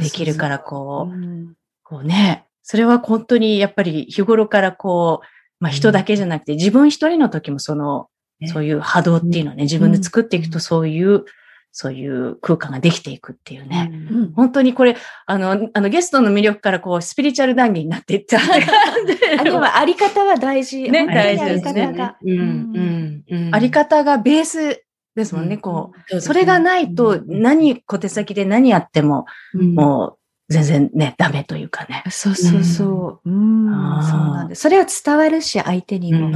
できるから、こう、こうね、それは本当にやっぱり日頃からこう、まあ人だけじゃなくて、自分一人の時もその、そういう波動っていうのをね、自分で作っていくとそういうそういう空間ができていくっていうね。うん、本当にこれ、あの、あのゲストの魅力からこう、スピリチュアル談義になっていっちゃう。あでも、あり方は大事。ね、大事ですね。あり方がベースですもんね、こう。それがないと、何、小手先で何やっても、もう、全然ね、ダメというかね。そうそうそう。うん、そうなんです。それは伝わるし、相手にも。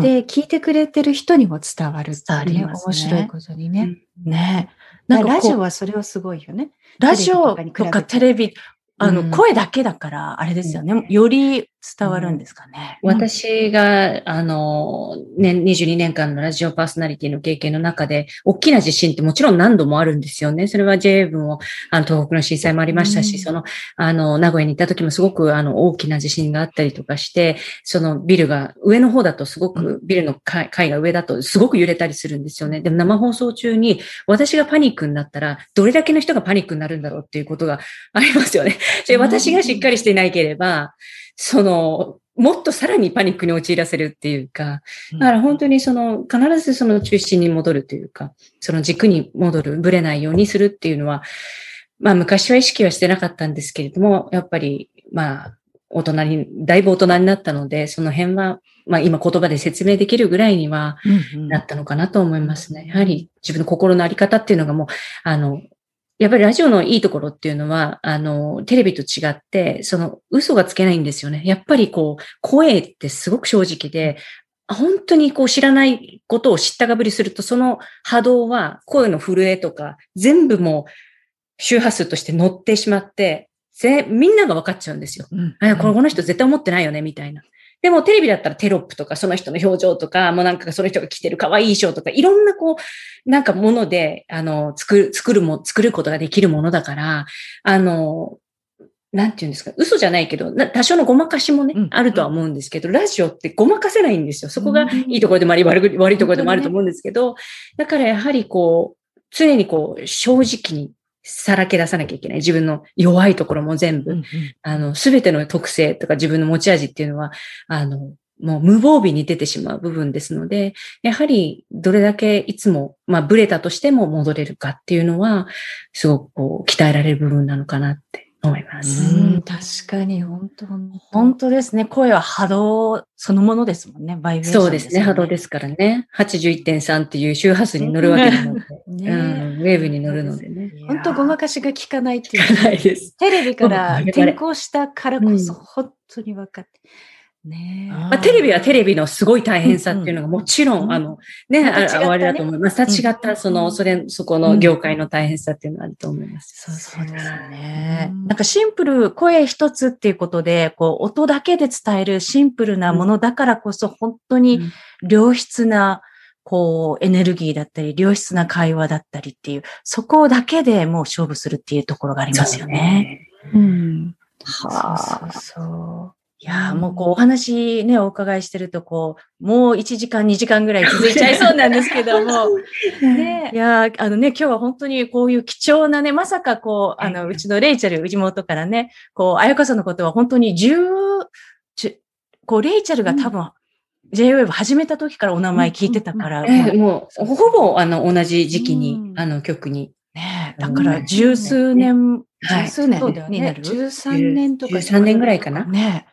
で、聞いてくれてる人にも伝わる、伝わります、面白いことにね。ね。なんかラジオはそれはすごいよね。ラジオとかテレビ、あの、声だけだから、あれですよね。より伝わるんですかね。私が、あの、ね、22年間のラジオパーソナリティの経験の中で、大きな地震ってもちろん何度もあるんですよね。それは JA 分も、あの、東北の震災もありましたし、その、あの、名古屋に行った時もすごく、あの、大きな地震があったりとかして、そのビルが、上の方だとすごく、ビルの階が上だとすごく揺れたりするんですよね。でも生放送中に、私がパニックになったら、どれだけの人がパニックになるんだろうっていうことがありますよね。で私がしっかりしていなければ、その、もっとさらにパニックに陥らせるっていうか、だから本当にその、必ずその中心に戻るというか、その軸に戻る、ぶれないようにするっていうのは、まあ昔は意識はしてなかったんですけれども、やっぱり、まあ、大人に、だいぶ大人になったので、その辺は、まあ今言葉で説明できるぐらいにはなったのかなと思いますね。やはり自分の心のあり方っていうのがもう、あの、やっぱりラジオのいいところっていうのは、あの、テレビと違って、その嘘がつけないんですよね。やっぱりこう、声ってすごく正直で、本当にこう知らないことを知ったかぶりすると、その波動は声の震えとか、全部もう周波数として乗ってしまって、ぜみんなが分かっちゃうんですよ。うん、あこの人絶対思ってないよね、みたいな。でもテレビだったらテロップとか、その人の表情とか、もうなんかその人が着てる可愛い衣装とか、いろんなこう、なんかもので、あの、作る、作るも、作ることができるものだから、あの、なんて言うんですか、嘘じゃないけど、多少のごまかしもね、うん、あるとは思うんですけど、ラジオってごまかせないんですよ。そこがいいところでもあり、悪いところでもあると思うんですけど、だからやはりこう、常にこう、正直にさらけ出さなきゃいけない。自分の弱いところも全部。うんうん、あの、すべての特性とか自分の持ち味っていうのは、あの、もう無防備に出てしまう部分ですので、やはりどれだけいつも、まあ、ブレたとしても戻れるかっていうのは、すごくこう、鍛えられる部分なのかなって思います。うん、確かに、本当本当ですね。声は波動そのものですもんね。バイブレーション、ね、そうですね。波動ですからね。81.3っていう周波数に乗るわけなので。ね、うん、ウェーブに乗るのでね。本当ごまかしが効かないっていう。ないです。テレビから転校したからこそ、本当に分かって。ねまあ、テレビはテレビのすごい大変さっていうのがもちろん、うん、あの、ね、ああれだと思います。また違った、その、それ、そこの業界の大変さっていうのはあると思います。そうそうですね。なんかシンプル、声一つっていうことで、こう、音だけで伝えるシンプルなものだからこそ、本当に良質な、こう、エネルギーだったり、良質な会話だったりっていう、そこだけでもう勝負するっていうところがありますよね。うねうん。はあ。そうそういやーもうこうお話ね、お伺いしてるとこう、もう1時間2時間ぐらい続いちゃいそうなんですけども、*laughs* ね。いやーあのね、今日は本当にこういう貴重なね、まさかこう、あの、はいうちのレイチェル、妹からね、こう、あやかさんのことは本当に10、じゅこう、レイチェルが多分、J-Wave 始めた時からお名前聞いてたから、ええもう、ほぼ、あの、同じ時期に、うん。あの、曲に。ねだから十数年、はい十数年。になる？13年とか。13年ぐらいかな？ね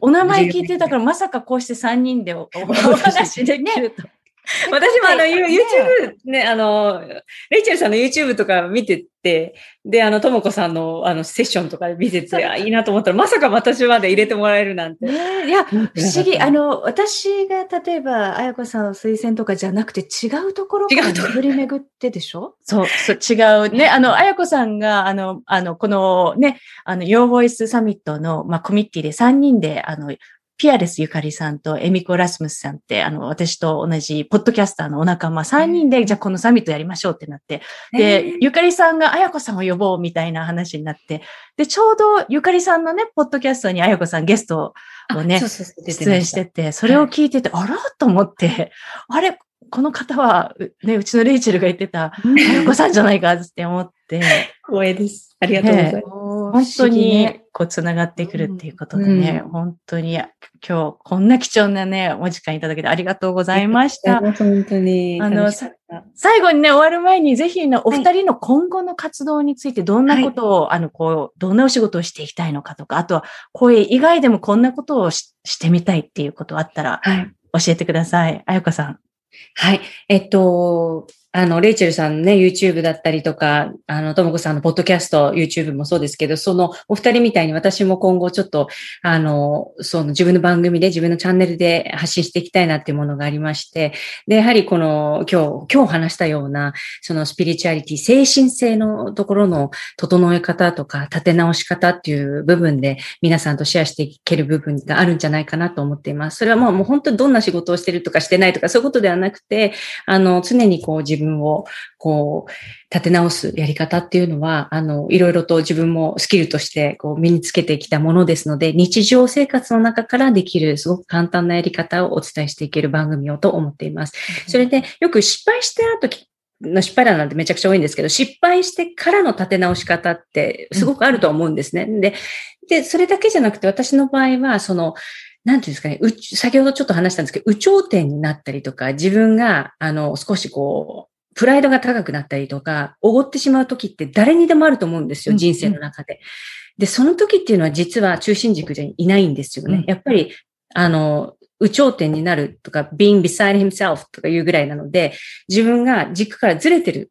お名前聞いてたから、まさかこうして3人でお *laughs* 話できると。*laughs* 私もあの、ね You- YouTube ね、あの、レイチェルさんの YouTube とか見てて、で、あの、ともこさんのあの、セッションとか見てて、あ、いいなと思ったら、まさか私まで入れてもらえるなんて。ねいや、*laughs* 不思議。あの、私が例えば、あやこさんの推薦とかじゃなくて、違うところから巡り巡ってでしょ？そう、そう、違う。ね、あの、あやこさんが、あの、あの、このね、あの、Your Voice サミットの、まあ、コミュニティで3人で、あの、ピアレスゆかりさんとエミコ・ラスムスさんって、あの、私と同じポッドキャスターのお仲間3人で、じゃあこのサミットやりましょうってなって、で、ゆかりさんがあやこさんを呼ぼうみたいな話になって、で、ちょうどゆかりさんのね、ポッドキャストにあやこさんゲストをねそう、そうそう出演した。てて、それを聞いてて、あらと思って、あれこの方は、うね、うちのレイチェルが言ってた、あやこさんじゃないかって思って、*laughs* 光栄です。ありがとうございます。本本当に、こう、つながってくるっていうことでね、うん本当に、今日、こんな貴重なね、お時間いただけてありがとうございました。本当に。あの最後にね、終わる前に、ぜひね、お二人の今後の活動について、どんなことを、あの、こう、どんなお仕事をしていきたいのかとか、あとは、声以外でもこんなことをししてみたいっていうことあったら、はい。教えてください。あやかさん。はい。えっと、あの、レイチェルさんね、YouTube だったりとか、あの、ともこさんのポッドキャスト、YouTube もそうですけど、そのお二人みたいに私も今後ちょっと、あの、その自分の番組で自分のチャンネルで発信していきたいなっていうものがありまして、で、やはりこの今日、今日話したような、そのスピリチュアリティ、精神性のところの整え方とか、立て直し方っていう部分で皆さんとシェアしていける部分があるんじゃないかなと思っています。それはもうもう本当にどんな仕事をしてるとかしてないとかそういうことではなくて、あの、常にこう自分をこう立て直すやり方っていうのは、あの、いろいろと自分もスキルとしてこう身につけてきたものですので、日常生活の中からできるすごく簡単なやり方をお伝えしていける番組をと思っています。それで、よく失敗した時の失敗談なんてめちゃくちゃ多いんですけど、失敗してからの立て直し方ってすごくあると思うんですね。で、で、それだけじゃなくて私の場合は、その、なんていうんですかね、うち先ほどちょっと話したんですけど、有頂天になったりとか、自分が、あの、少しこう、プライドが高くなったりとか、おごってしまう時って誰にでもあると思うんですよ、うん人生の中で。で、その時っていうのは実は中心軸じゃいないんですよね。うんやっぱり、あの、有頂天になるとか、being beside himself とかいうぐらいなので、自分が軸からずれてる、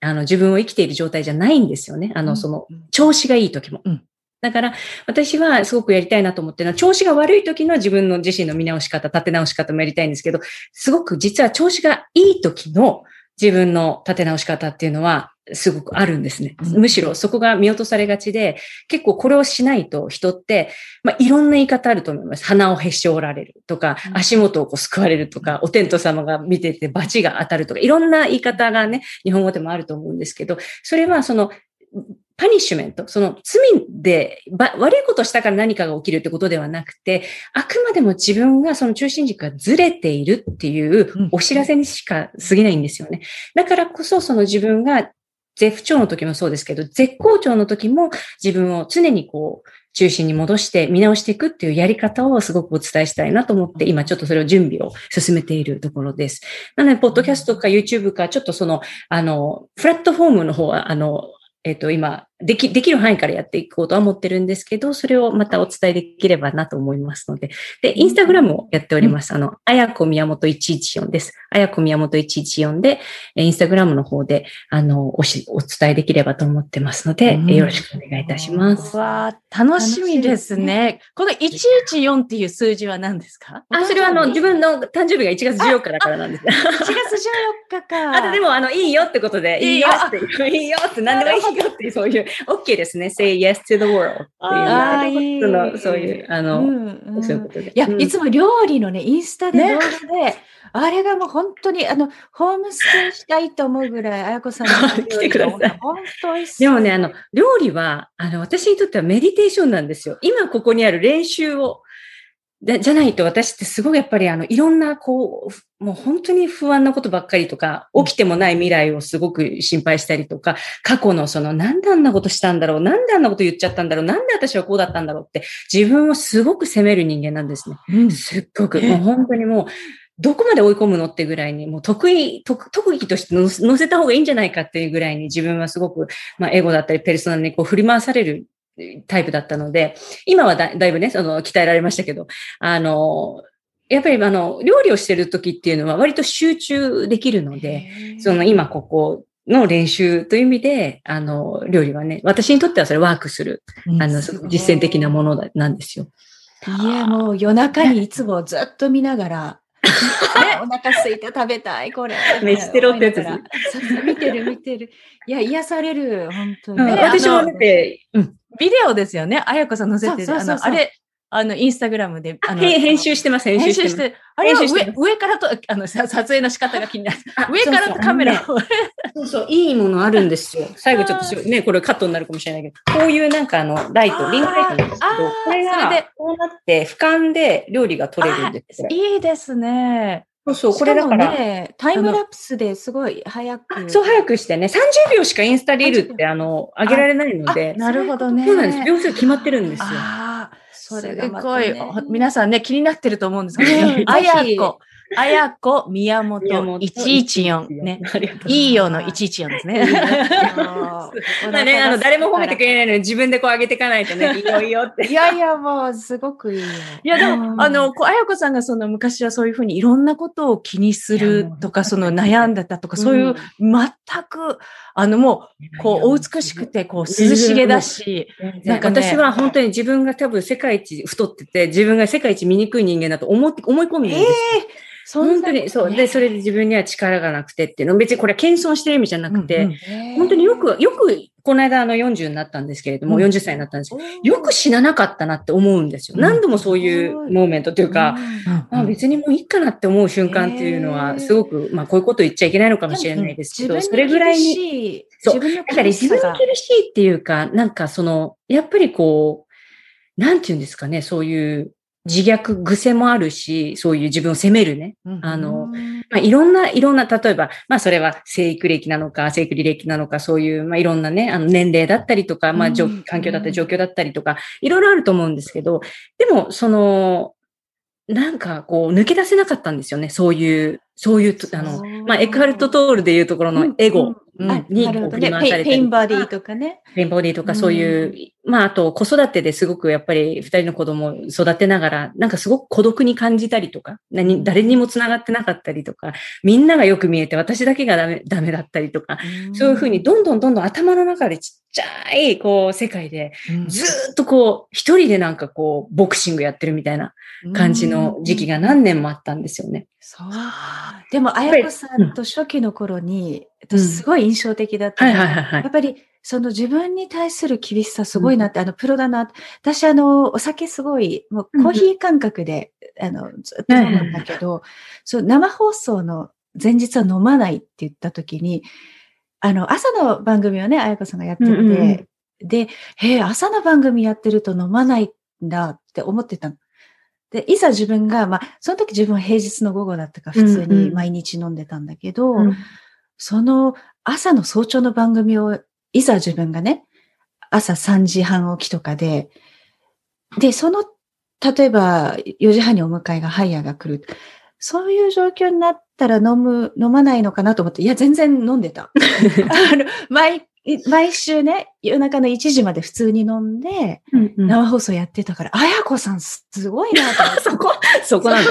あの、自分を生きている状態じゃないんですよね。あの、その、調子がいい時も。うんだから、私はすごくやりたいなと思ってるのは、調子が悪い時の自分の自身の見直し方、立て直し方もやりたいんですけど、すごく実は調子がいい時の自分の立て直し方っていうのは、すごくあるんですね。うんむしろそこが見落とされがちで、結構これをしないと人って、まあ、いろんな言い方あると思います。鼻をへし折られるとか、うん足元をこう救われるとか、お天道様が見てて罰が当たるとか、いろんな言い方がね、日本語でもあると思うんですけど、それはその、パニッシュメント、その罪でば悪いことをしたから何かが起きるってことではなくて、あくまでも自分がその中心軸がずれているっていうお知らせにしか過ぎないんですよね。だからこそその自分が絶不調の時もそうですけど、絶好調の時も自分を常にこう中心に戻して見直していくっていうやり方をすごくお伝えしたいなと思って、今ちょっとそれを準備を進めているところです。なので、ポッドキャストか YouTube か、ちょっとその、あの、プラットフォームの方は、あの、えっ、と、今、でき、できる範囲からやっていこうとは思ってるんですけど、それをまたお伝えできればなと思いますので。で、インスタグラムをやっております。あの、あやこ宮本114です。あやこ宮本114で、えインスタグラムの方で、あの、おし、お伝えできればと思ってますので、うんえよろしくお願いいたします。わあ、楽しみですね。この114っていう数字は何ですか？あ、それはあの、自分の誕生日が1月14日だからなんです。1月14日か。あとでも、あの、いいよってことで、いいよって、いいよって、何でもいいよっていう、そういう、*laughs* OK ですね。say yes to the world っていう。そのそういう、あの、うんうんそういうことで。いや、うんいつも料理のね、インスタでね動画で、あれがもう本当に、あの、ホームステイしたいと思うぐらい、あやこさんの *laughs* 来てください本当美味しそうでもね、あの、料理は、あの、私にとってはメディテーションなんですよ。今ここにある練習を、でじゃないと私ってすごいやっぱりあの、いろんなこう、もう本当に不安なことばっかりとか、起きてもない未来をすごく心配したりとか、過去のその、なんであんなことしたんだろう、なんであんなこと言っちゃったんだろう、なんで私はこうだったんだろうって、自分をすごく責める人間なんですね。うん。すっごく、もう本当にもう、どこまで追い込むのってぐらいに、もう得意、特特技として乗せた方がいいんじゃないかっていうぐらいに自分はすごく、まあ、エゴだったりペルソナルにこう振り回されるタイプだったので、今はだだいぶね、その、鍛えられましたけど、あの、やっぱりあの、料理をしてる時っていうのは割と集中できるので、その今ここの練習という意味で、あの、料理はね、私にとってはそれワークする、あの、実践的なものだなんですよ。いや、もう夜中にいつもずっと見ながら、*laughs* ね、お腹空いて食べたい、これ。飯テロってやつです見てる、見てる。いや、癒される、本当に。うんね私も見て、うん、ビデオですよね。あやこさん載せてる。あの、あれ、あの、インスタグラムで、あの、へ編集してます、編集します。編集してて、あれは上上からと、あの、さ撮影の仕方が気になる。あ上からとカメラを。そうそう、いいものあるんですよ。*laughs* 最後ちょっとね、これカットになるかもしれないけど、こういうなんかあの、ライト、リングライトなんですけどこれそれでが、こうなって、俯瞰で料理が撮れるんですよ。いいですね。そうそう、これだから、しもね、タイムラプスですごい早く。そう早くしてね、30秒しかインスタリールってあの、上げられないので、なるほどね。そうなんです。秒数決まってるんですよ。ああ、そすれがまたごい、皆さんね、気になってると思うんですけ *laughs* うんど、あやこ、あやこ、宮本、114。ね。ありがとうござい。いいよの114ですね。ま *laughs* あね、あの、誰も褒めてくれないのに自分でこう上げていかないとね、いいよいいよって。いやいや、もう、すごくいいよ。いや、でも、うんあの、こう、あやこさんがその昔はそういうふうにいろんなことを気にするとか、その悩んだとか、そういう、全く、あの、もう、こう、お美しくて、こう、涼しげだし、なんか私は本当に自分が多分世界一太ってて、自分が世界一醜い人間だと思って、思い込みるんですよ。本当に、そう。で、それで自分には力がなくてっていうの、別にこれは謙遜してる意味じゃなくて、うんうん。本当によく、よく、この間あの40になったんですけれども、うん。40歳になったんですけど、よく死ななかったなって思うんですよ。うん。何度もそういうモーメントというか、まあ、別にもういいかなって思う瞬間っていうのは、すごく、まあこういうこと言っちゃいけないのかもしれないですけど、それぐらいに、にそう。だから自分に厳しいっていうか、なんかその、やっぱりこう、なんていうんですかね、そういう自虐癖もあるし、そういう自分を責めるね。あの、まあ、いろんな、いろんな、例えば、まあ、それは生育歴なのか、生育履歴なのか、そういう、まあ、いろんなね、あの、年齢だったりとか、まあ、環境だったり、状況だったりとか、いろいろあると思うんですけど、でも、その、なんか、こう、抜け出せなかったんですよね。そういう、そういう、あの、まあ、エクハルト・トールでいうところのエゴに振り回されたり pain body とかね。 pain body とかそういう、まああと子育てですごくやっぱり二人の子供を育てながら、なんかすごく孤独に感じたりとか、何、誰にも繋がってなかったりとか、みんながよく見えて私だけがダメ、ダメだったりとか、そういうふうにどんどんどんどん頭の中でちっちゃい、こう世界でずーっとこう一人でなんかこうボクシングやってるみたいな感じの時期が何年もあったんですよね。そう。でも、あやこさんと初期の頃に、私すごい印象的だったはいのがはいはいはいやっ。ぱり、その自分に対する厳しさすごいなって、あの、プロだな。私、あの、お酒すごい、もうコーヒー感覚で、あの、ずっと飲むんだけど、そう、生放送の前日は飲まないって言った時に、あの、朝の番組をね、あやこさんがやってて、うんうんうんで、へえ、朝の番組やってると飲まないんだって思ってたの。で、いざ自分が、まあ、その時自分は平日の午後だったから普通にうんうん毎日飲んでたんだけど、うんその朝の早朝の番組を、いざ自分がね、朝3時半起きとかで、で、その、例えば4時半にお迎えがハイヤーが来る。そういう状況になったら飲む、飲まないのかなと思って、いや、全然飲んでた。*laughs* あの、毎、毎週ね、夜中の1時まで普通に飲んで、うんうん生放送やってたから、あやこさんすごいなと思って。*laughs* そこ、そこなんだ。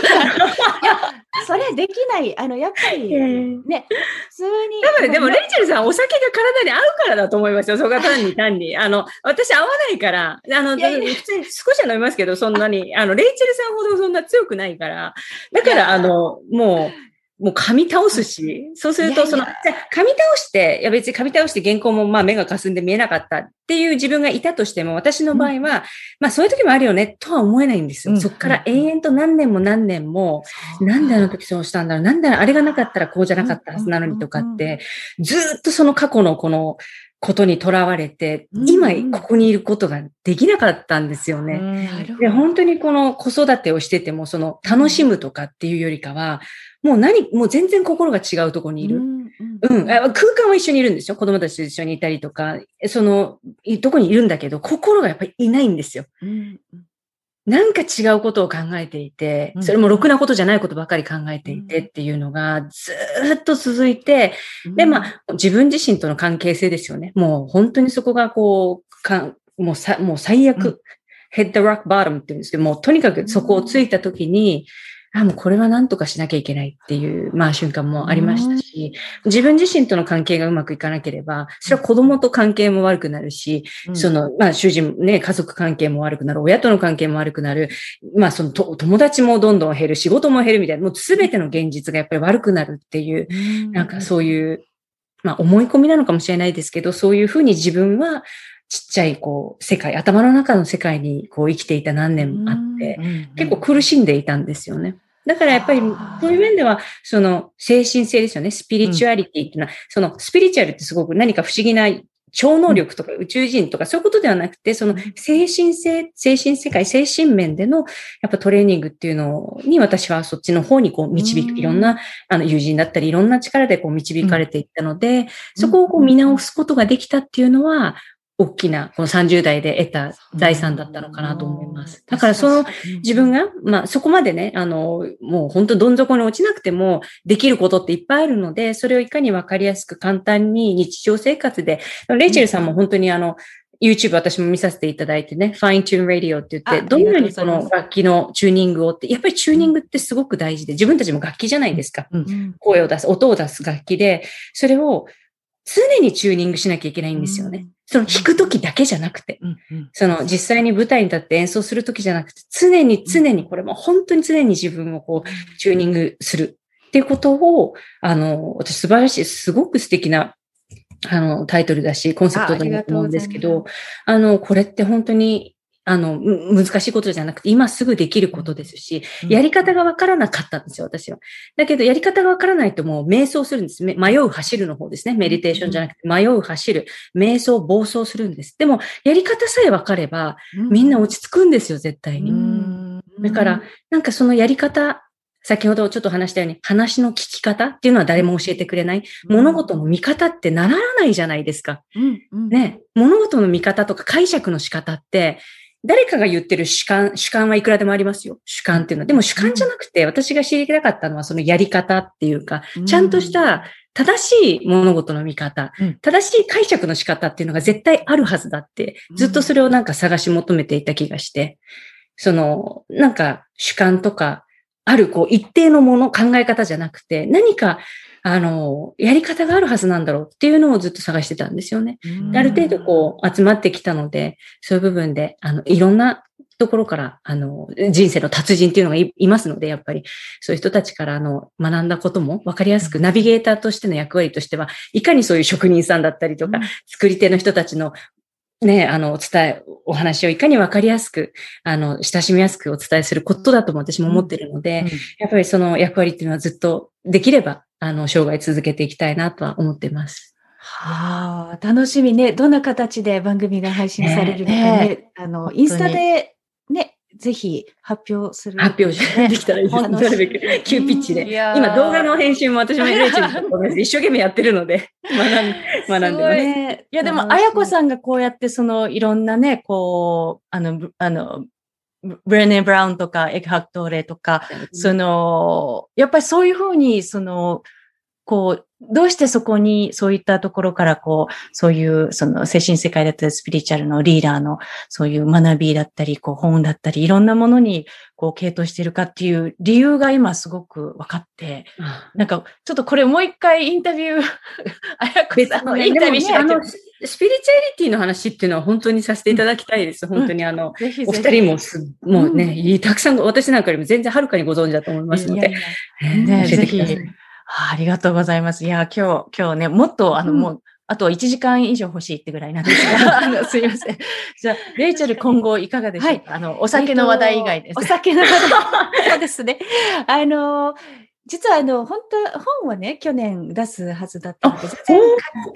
それできない。あの、やっぱり、ね、普通に。多分ね、でも、レイチェルさん、お酒が体に合うからだと思いますよ。そこが単に *laughs* 単に。あの、私合わないから、あの、いやいや普通に少しは飲みますけど、そんなに、あの、レイチェルさんほどそんな強くないから。だから、あの、ももう噛み倒すし、そうすると、その、いや。いじゃあ噛み倒して、いや別に噛み倒して原稿もまあ目が霞んで見えなかったっていう自分がいたとしても、私の場合は、まあそういう時もあるよね、とは思えないんですよ。うん。そっから延々と何年も何年も、なんであの時そうしたんだろう、なんであれがなかったらこうじゃなかったはずなのにとかって、ずーっとその過去のこのことにとらわれて、うん今ここにいることができなかったんですよね。で、本当にこの子育てをしてても、その楽しむとかっていうよりかは、もう何、もう全然心が違うところにいる。うんうん、あ空間は一緒にいるんですよ。子供たちと一緒にいたりとか、その、いどこにいるんだけど、心がやっぱりいないんですよ。うんなんか違うことを考えていてう、ん。それもろくなことじゃないことばかり考えていてっていうのがずーっと続いて、で、まあ、自分自身との関係性ですよね。もう本当にそこがこう、かもうさ、もう最悪、うん。Head the rock bottom って言うんですけど、もうとにかくそこをついたときに、あ、もうこれは何とかしなきゃいけないっていう、まあ瞬間もありましたし、自分自身との関係がうまくいかなければ、それは子供と関係も悪くなるし、うん。その、まあ、主人、ね、家族関係も悪くなる、親との関係も悪くなる、まあ、そのと、友達もどんどん減る、仕事も減るみたいな、もうすべての現実がやっぱり悪くなるっていう、なんかそういう、まあ、思い込みなのかもしれないですけど、そういうふうに自分は、ちっちゃい、こう、世界、頭の中の世界に、こう、生きていた何年もあって、結構苦しんでいたんですよね。だからやっぱりそういう面では、その精神性ですよね。スピリチュアリティっていうのは、そのスピリチュアルってすごく何か不思議な超能力とか宇宙人とかそういうことではなくて、その精神性、精神世界、精神面でのやっぱトレーニングっていうのに私はそっちの方にこう導く、うん。いろんなあの友人だったりいろんな力でこう導かれていったので、うん。そこをこう見直すことができたっていうのは、大きな、この30代で得た財産だったのかなと思います。だからその自分が、まあそこまでね、あの、もう本当どん底に落ちなくてもできることっていっぱいあるので、それをいかにわかりやすく簡単に日常生活で、レイチェルさんも本当にあの、YouTube 私も見させていただいてね、Fine Tune Radio って言あって、どのようにありがとうございますこの楽器のチューニングをって、やっぱりチューニングってすごく大事で、自分たちも楽器じゃないですか。うん声を出す、音を出す楽器で、それを常にチューニングしなきゃいけないんですよね。その弾くときだけじゃなくて。その実際に舞台に立って演奏するときじゃなくて、常に常にこれも本当に常に自分をこう、チューニングするっていうことを、あの、私素晴らしい、すごく素敵な、あの、タイトルだし、コンセプトだと思うんですけど、あの、これって本当に、あの、む難しいことじゃなくて、今すぐできることですし、やり方がわからなかったんですよ、私は。だけど、やり方がわからないともう瞑想するんです。め迷う走るの方ですね。メディテーションじゃなくて、迷う走る。瞑想、暴走するんです。でも、やり方さえわかれば、みんな落ち着くんですよ、絶対に。うんだから、なんかそのやり方、先ほどちょっと話したように、話の聞き方っていうのは誰も教えてくれない。物事の見方ってならないじゃないですか。ね。物事の見方とか解釈の仕方って、誰かが言ってる主観、主観はいくらでもありますよ。主観っていうのは。でも主観じゃなくて、私が知りたかったのはそのやり方っていうか、ちゃんとした正しい物事の見方、うん。正しい解釈の仕方っていうのが絶対あるはずだって、ずっとそれをなんか探し求めていた気がして、その、なんか主観とか、あるこう一定のもの、考え方じゃなくて、何か、あの、やり方があるはずなんだろうっていうのをずっと探してたんですよね。うん。ある程度こう集まってきたので、そういう部分で、あの、いろんなところから、あの、人生の達人っていうのがいいますので、やっぱり、そういう人たちから、あの、学んだことも分かりやすく、ナビゲーターとしての役割としては、いかにそういう職人さんだったりとか、うん。作り手の人たちの、ね、あの、お伝え、お話をいかに分かりやすく、あの、親しみやすくお伝えすることだとも私も思ってるので、やっぱりその役割っていうのはずっとできれば、あの、生涯続けていきたいなとは思ってます。はあ、楽しみね。どんな形で番組が配信されるのかね。ねあの、インスタでね、ぜひ発表する。発表してできたらいいです。なるべく急ピッチで。今動画の編集も私も *laughs* 一生懸命やってるので、学ん学んでます。ねいや、でも、あやこさんがこうやって、その、いろんなね、こう、あの、ブあの、ブブレネ・ブラウンとか、エクハクトーレとか、その、やっぱりそういうふうに、その、こう、どうしてそこに、そういったところから、こう、そういう、その、精神世界だったり、スピリチュアルのリーダーの、そういう学びだったり、こう、本だったり、いろんなものに、こう、傾倒してるかっていう理由が今すごく分かって、あなんか、ちょっとこれもう一回インタビュー、あやこさんのインタビューしなきゃ。あの、ススピリチュアリティの話っていうのは本当にさせていただきたいです。本当にあの、お二人もす、もうね、たくさん、私なんかよりも全然はるかにご存知だと思いますので、いやぜひあありがとうございます。いや、今日、今日ね、もっと、あの、うんもう、あと1時間以上欲しいってぐらいなんですが、あ *laughs* のすいません。じゃあ、*laughs* レイチェル今後いかがでしょうか、あの、お酒の話題以外です。えっとお酒の話題。*laughs* そうですね。あの、実はあの、本当本はね、去年出すはずだったんです全然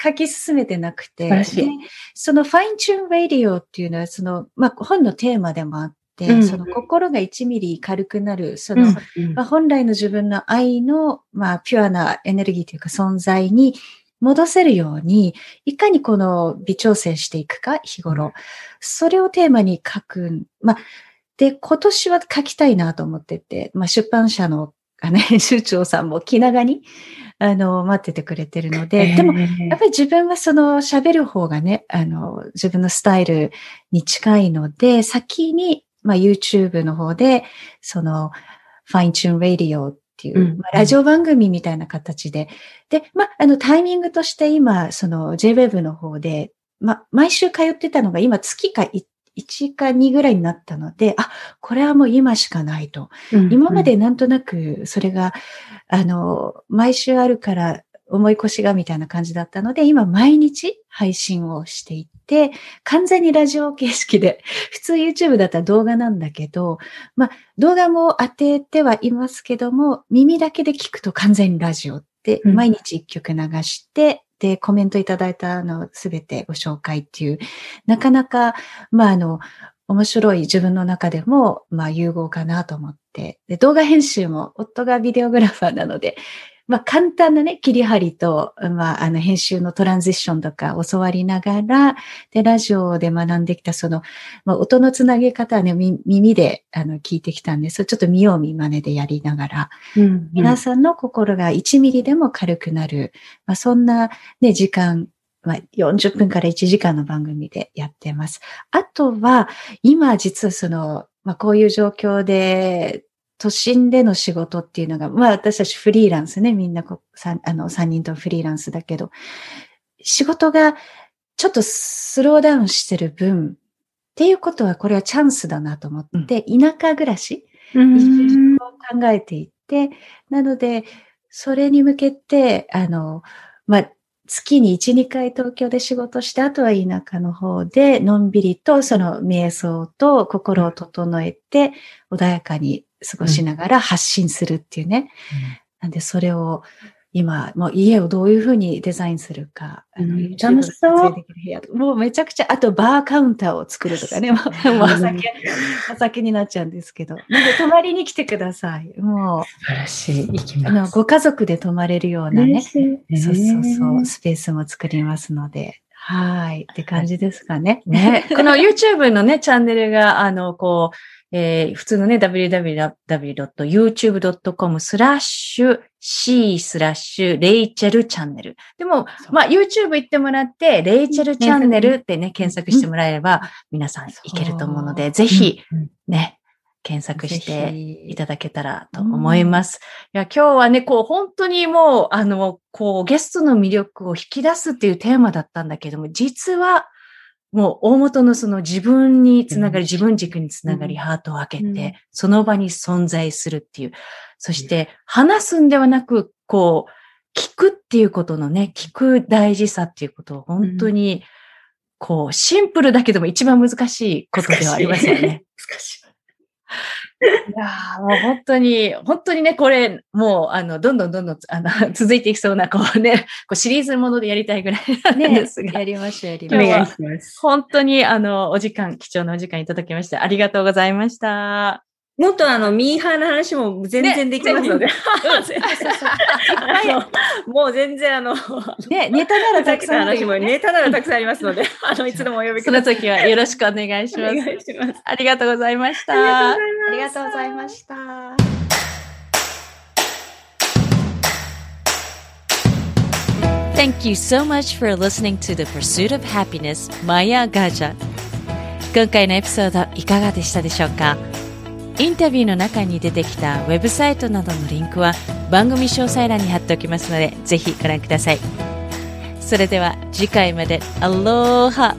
書き進めてなくて。素晴らしいでその Fine Tune Radio っていうのは、その、まあ、本のテーマでもあっその心が1ミリ軽くなる、その、うんまあ、本来の自分の愛の、まあ、ピュアなエネルギーというか存在に戻せるように、いかにこの微調整していくか、日頃。それをテーマに書く。まあ、で、今年は書きたいなと思ってて、まあ、出版社の、あね、*laughs* 編集長さんも気長に、あの、待っててくれてるので、でも、やっぱり自分はその喋る方がね、あの、自分のスタイルに近いので、先に、まあ YouTube の方で、その Fine Tune Radio っていう、うんまあラジオ番組みたいな形で、で、まあ、あのタイミングとして今、その JWEB の方で、まあ、毎週通ってたのが今月かい1か2ぐらいになったので、あ、これはもう今しかないと。うん今までなんとなくそれが、あの、毎週あるから思い越しがみたいな感じだったので、今毎日配信をしていて、完全にラジオ形式で、*laughs* 普通 YouTube だったら動画なんだけど、まあ動画も当ててはいますけども、耳だけで聞くと完全にラジオって、うん毎日一曲流して、で、コメントいただいたのすべてご紹介っていう、なかなか、まああの、面白い自分の中でも、まあ融合かなと思って。で、動画編集も夫がビデオグラファーなので、まあ簡単なね、切り張りと、まああの編集のトランジッションとか教わりながら、で、ラジオで学んできたその、まあ音のつなげ方はね、み耳であの聞いてきたんです。ちょっと見よう見真似でやりながら、うん皆さんの心が1ミリでも軽くなる、まあ、そんな、ね、時間、まあ、40分から1時間の番組でやってます。あとは、今実はその、まあ、こういう状況で、都心での仕事っていうのが、まあ私たちフリーランスね、みんなこうさんあの3人ともフリーランスだけど、仕事がちょっとスローダウンしてる分、っていうことはこれはチャンスだなと思って、田舎暮らし、うん。を考えていて、なので、それに向けて、あの、まあ、月に1、2回東京で仕事して、あとは田舎の方で、のんびりとその瞑想と心を整えて、穏やかに過ごしながら発信するっていうね。なんで、それを、今、もう家をどういうふうにデザインするか、あのう楽しそう。もうめちゃくちゃ、あとバーカウンターを作るとかね、*laughs* もうお酒、お酒になっちゃうんですけど。なんで、泊まりに来てください。も素晴らしい。行きう、あの、ます。ご家族で泊まれるようなね、そうそうそう、スペースも作りますので、はい、って感じですかね。ね、*laughs* この YouTube のね、チャンネルが、あの、こう、えー普通のね、www.youtube.com スラッシュ C スラッシュレイチェルチャンネル。でも、まあ YouTube 行ってもらって、レイチェルチャンネルってね、検索してもらえれば、皆さんいけると思うので、ぜひうん。ね、検索していいただけたらと思います。いや、今日はね、こう、本当にもう、あの、こう、ゲストの魅力を引き出すっていうテーマだったんだけども、実は、もう大元のその自分につながり、うん自分軸につながり、ハートを開けて、うんその場に存在するっていう。そして、話すんではなく、こう、聞くっていうことのね、聞く大事さっていうことを本当に、こう、シンプルだけども一番難しいことではありますよね。難しい。いやーもう本当に、本当にね、これ、もう、あの、どんどんどんどん、あの、*laughs* 続いていきそうな、こうね、こうシリーズものでやりたいぐらいなんねですが、やりましょう、やりおましょう。願いします。本当に、あの、お時間、貴重なお時間いただきまして、ありがとうございました。もっとあの、ミーハーな話も全然できますので。*laughs* もう全然あの、ね、ネタならたくさん話もネタならたくさんありますので、*laughs* あの、いつでもお呼びそのください。時はよろしくお願いしおます。願いします。ありがとうございました。ありがとうございました。Thank you so much for listening to The Pursuit of Happiness Maya Gaja 今回のエピソードいかがでしたでしょうか？インタビューの中に出てきたウェブサイトなどのリンクは番組詳細欄に貼っておきますのでぜひご覧ください。それでは次回まで。アローハ。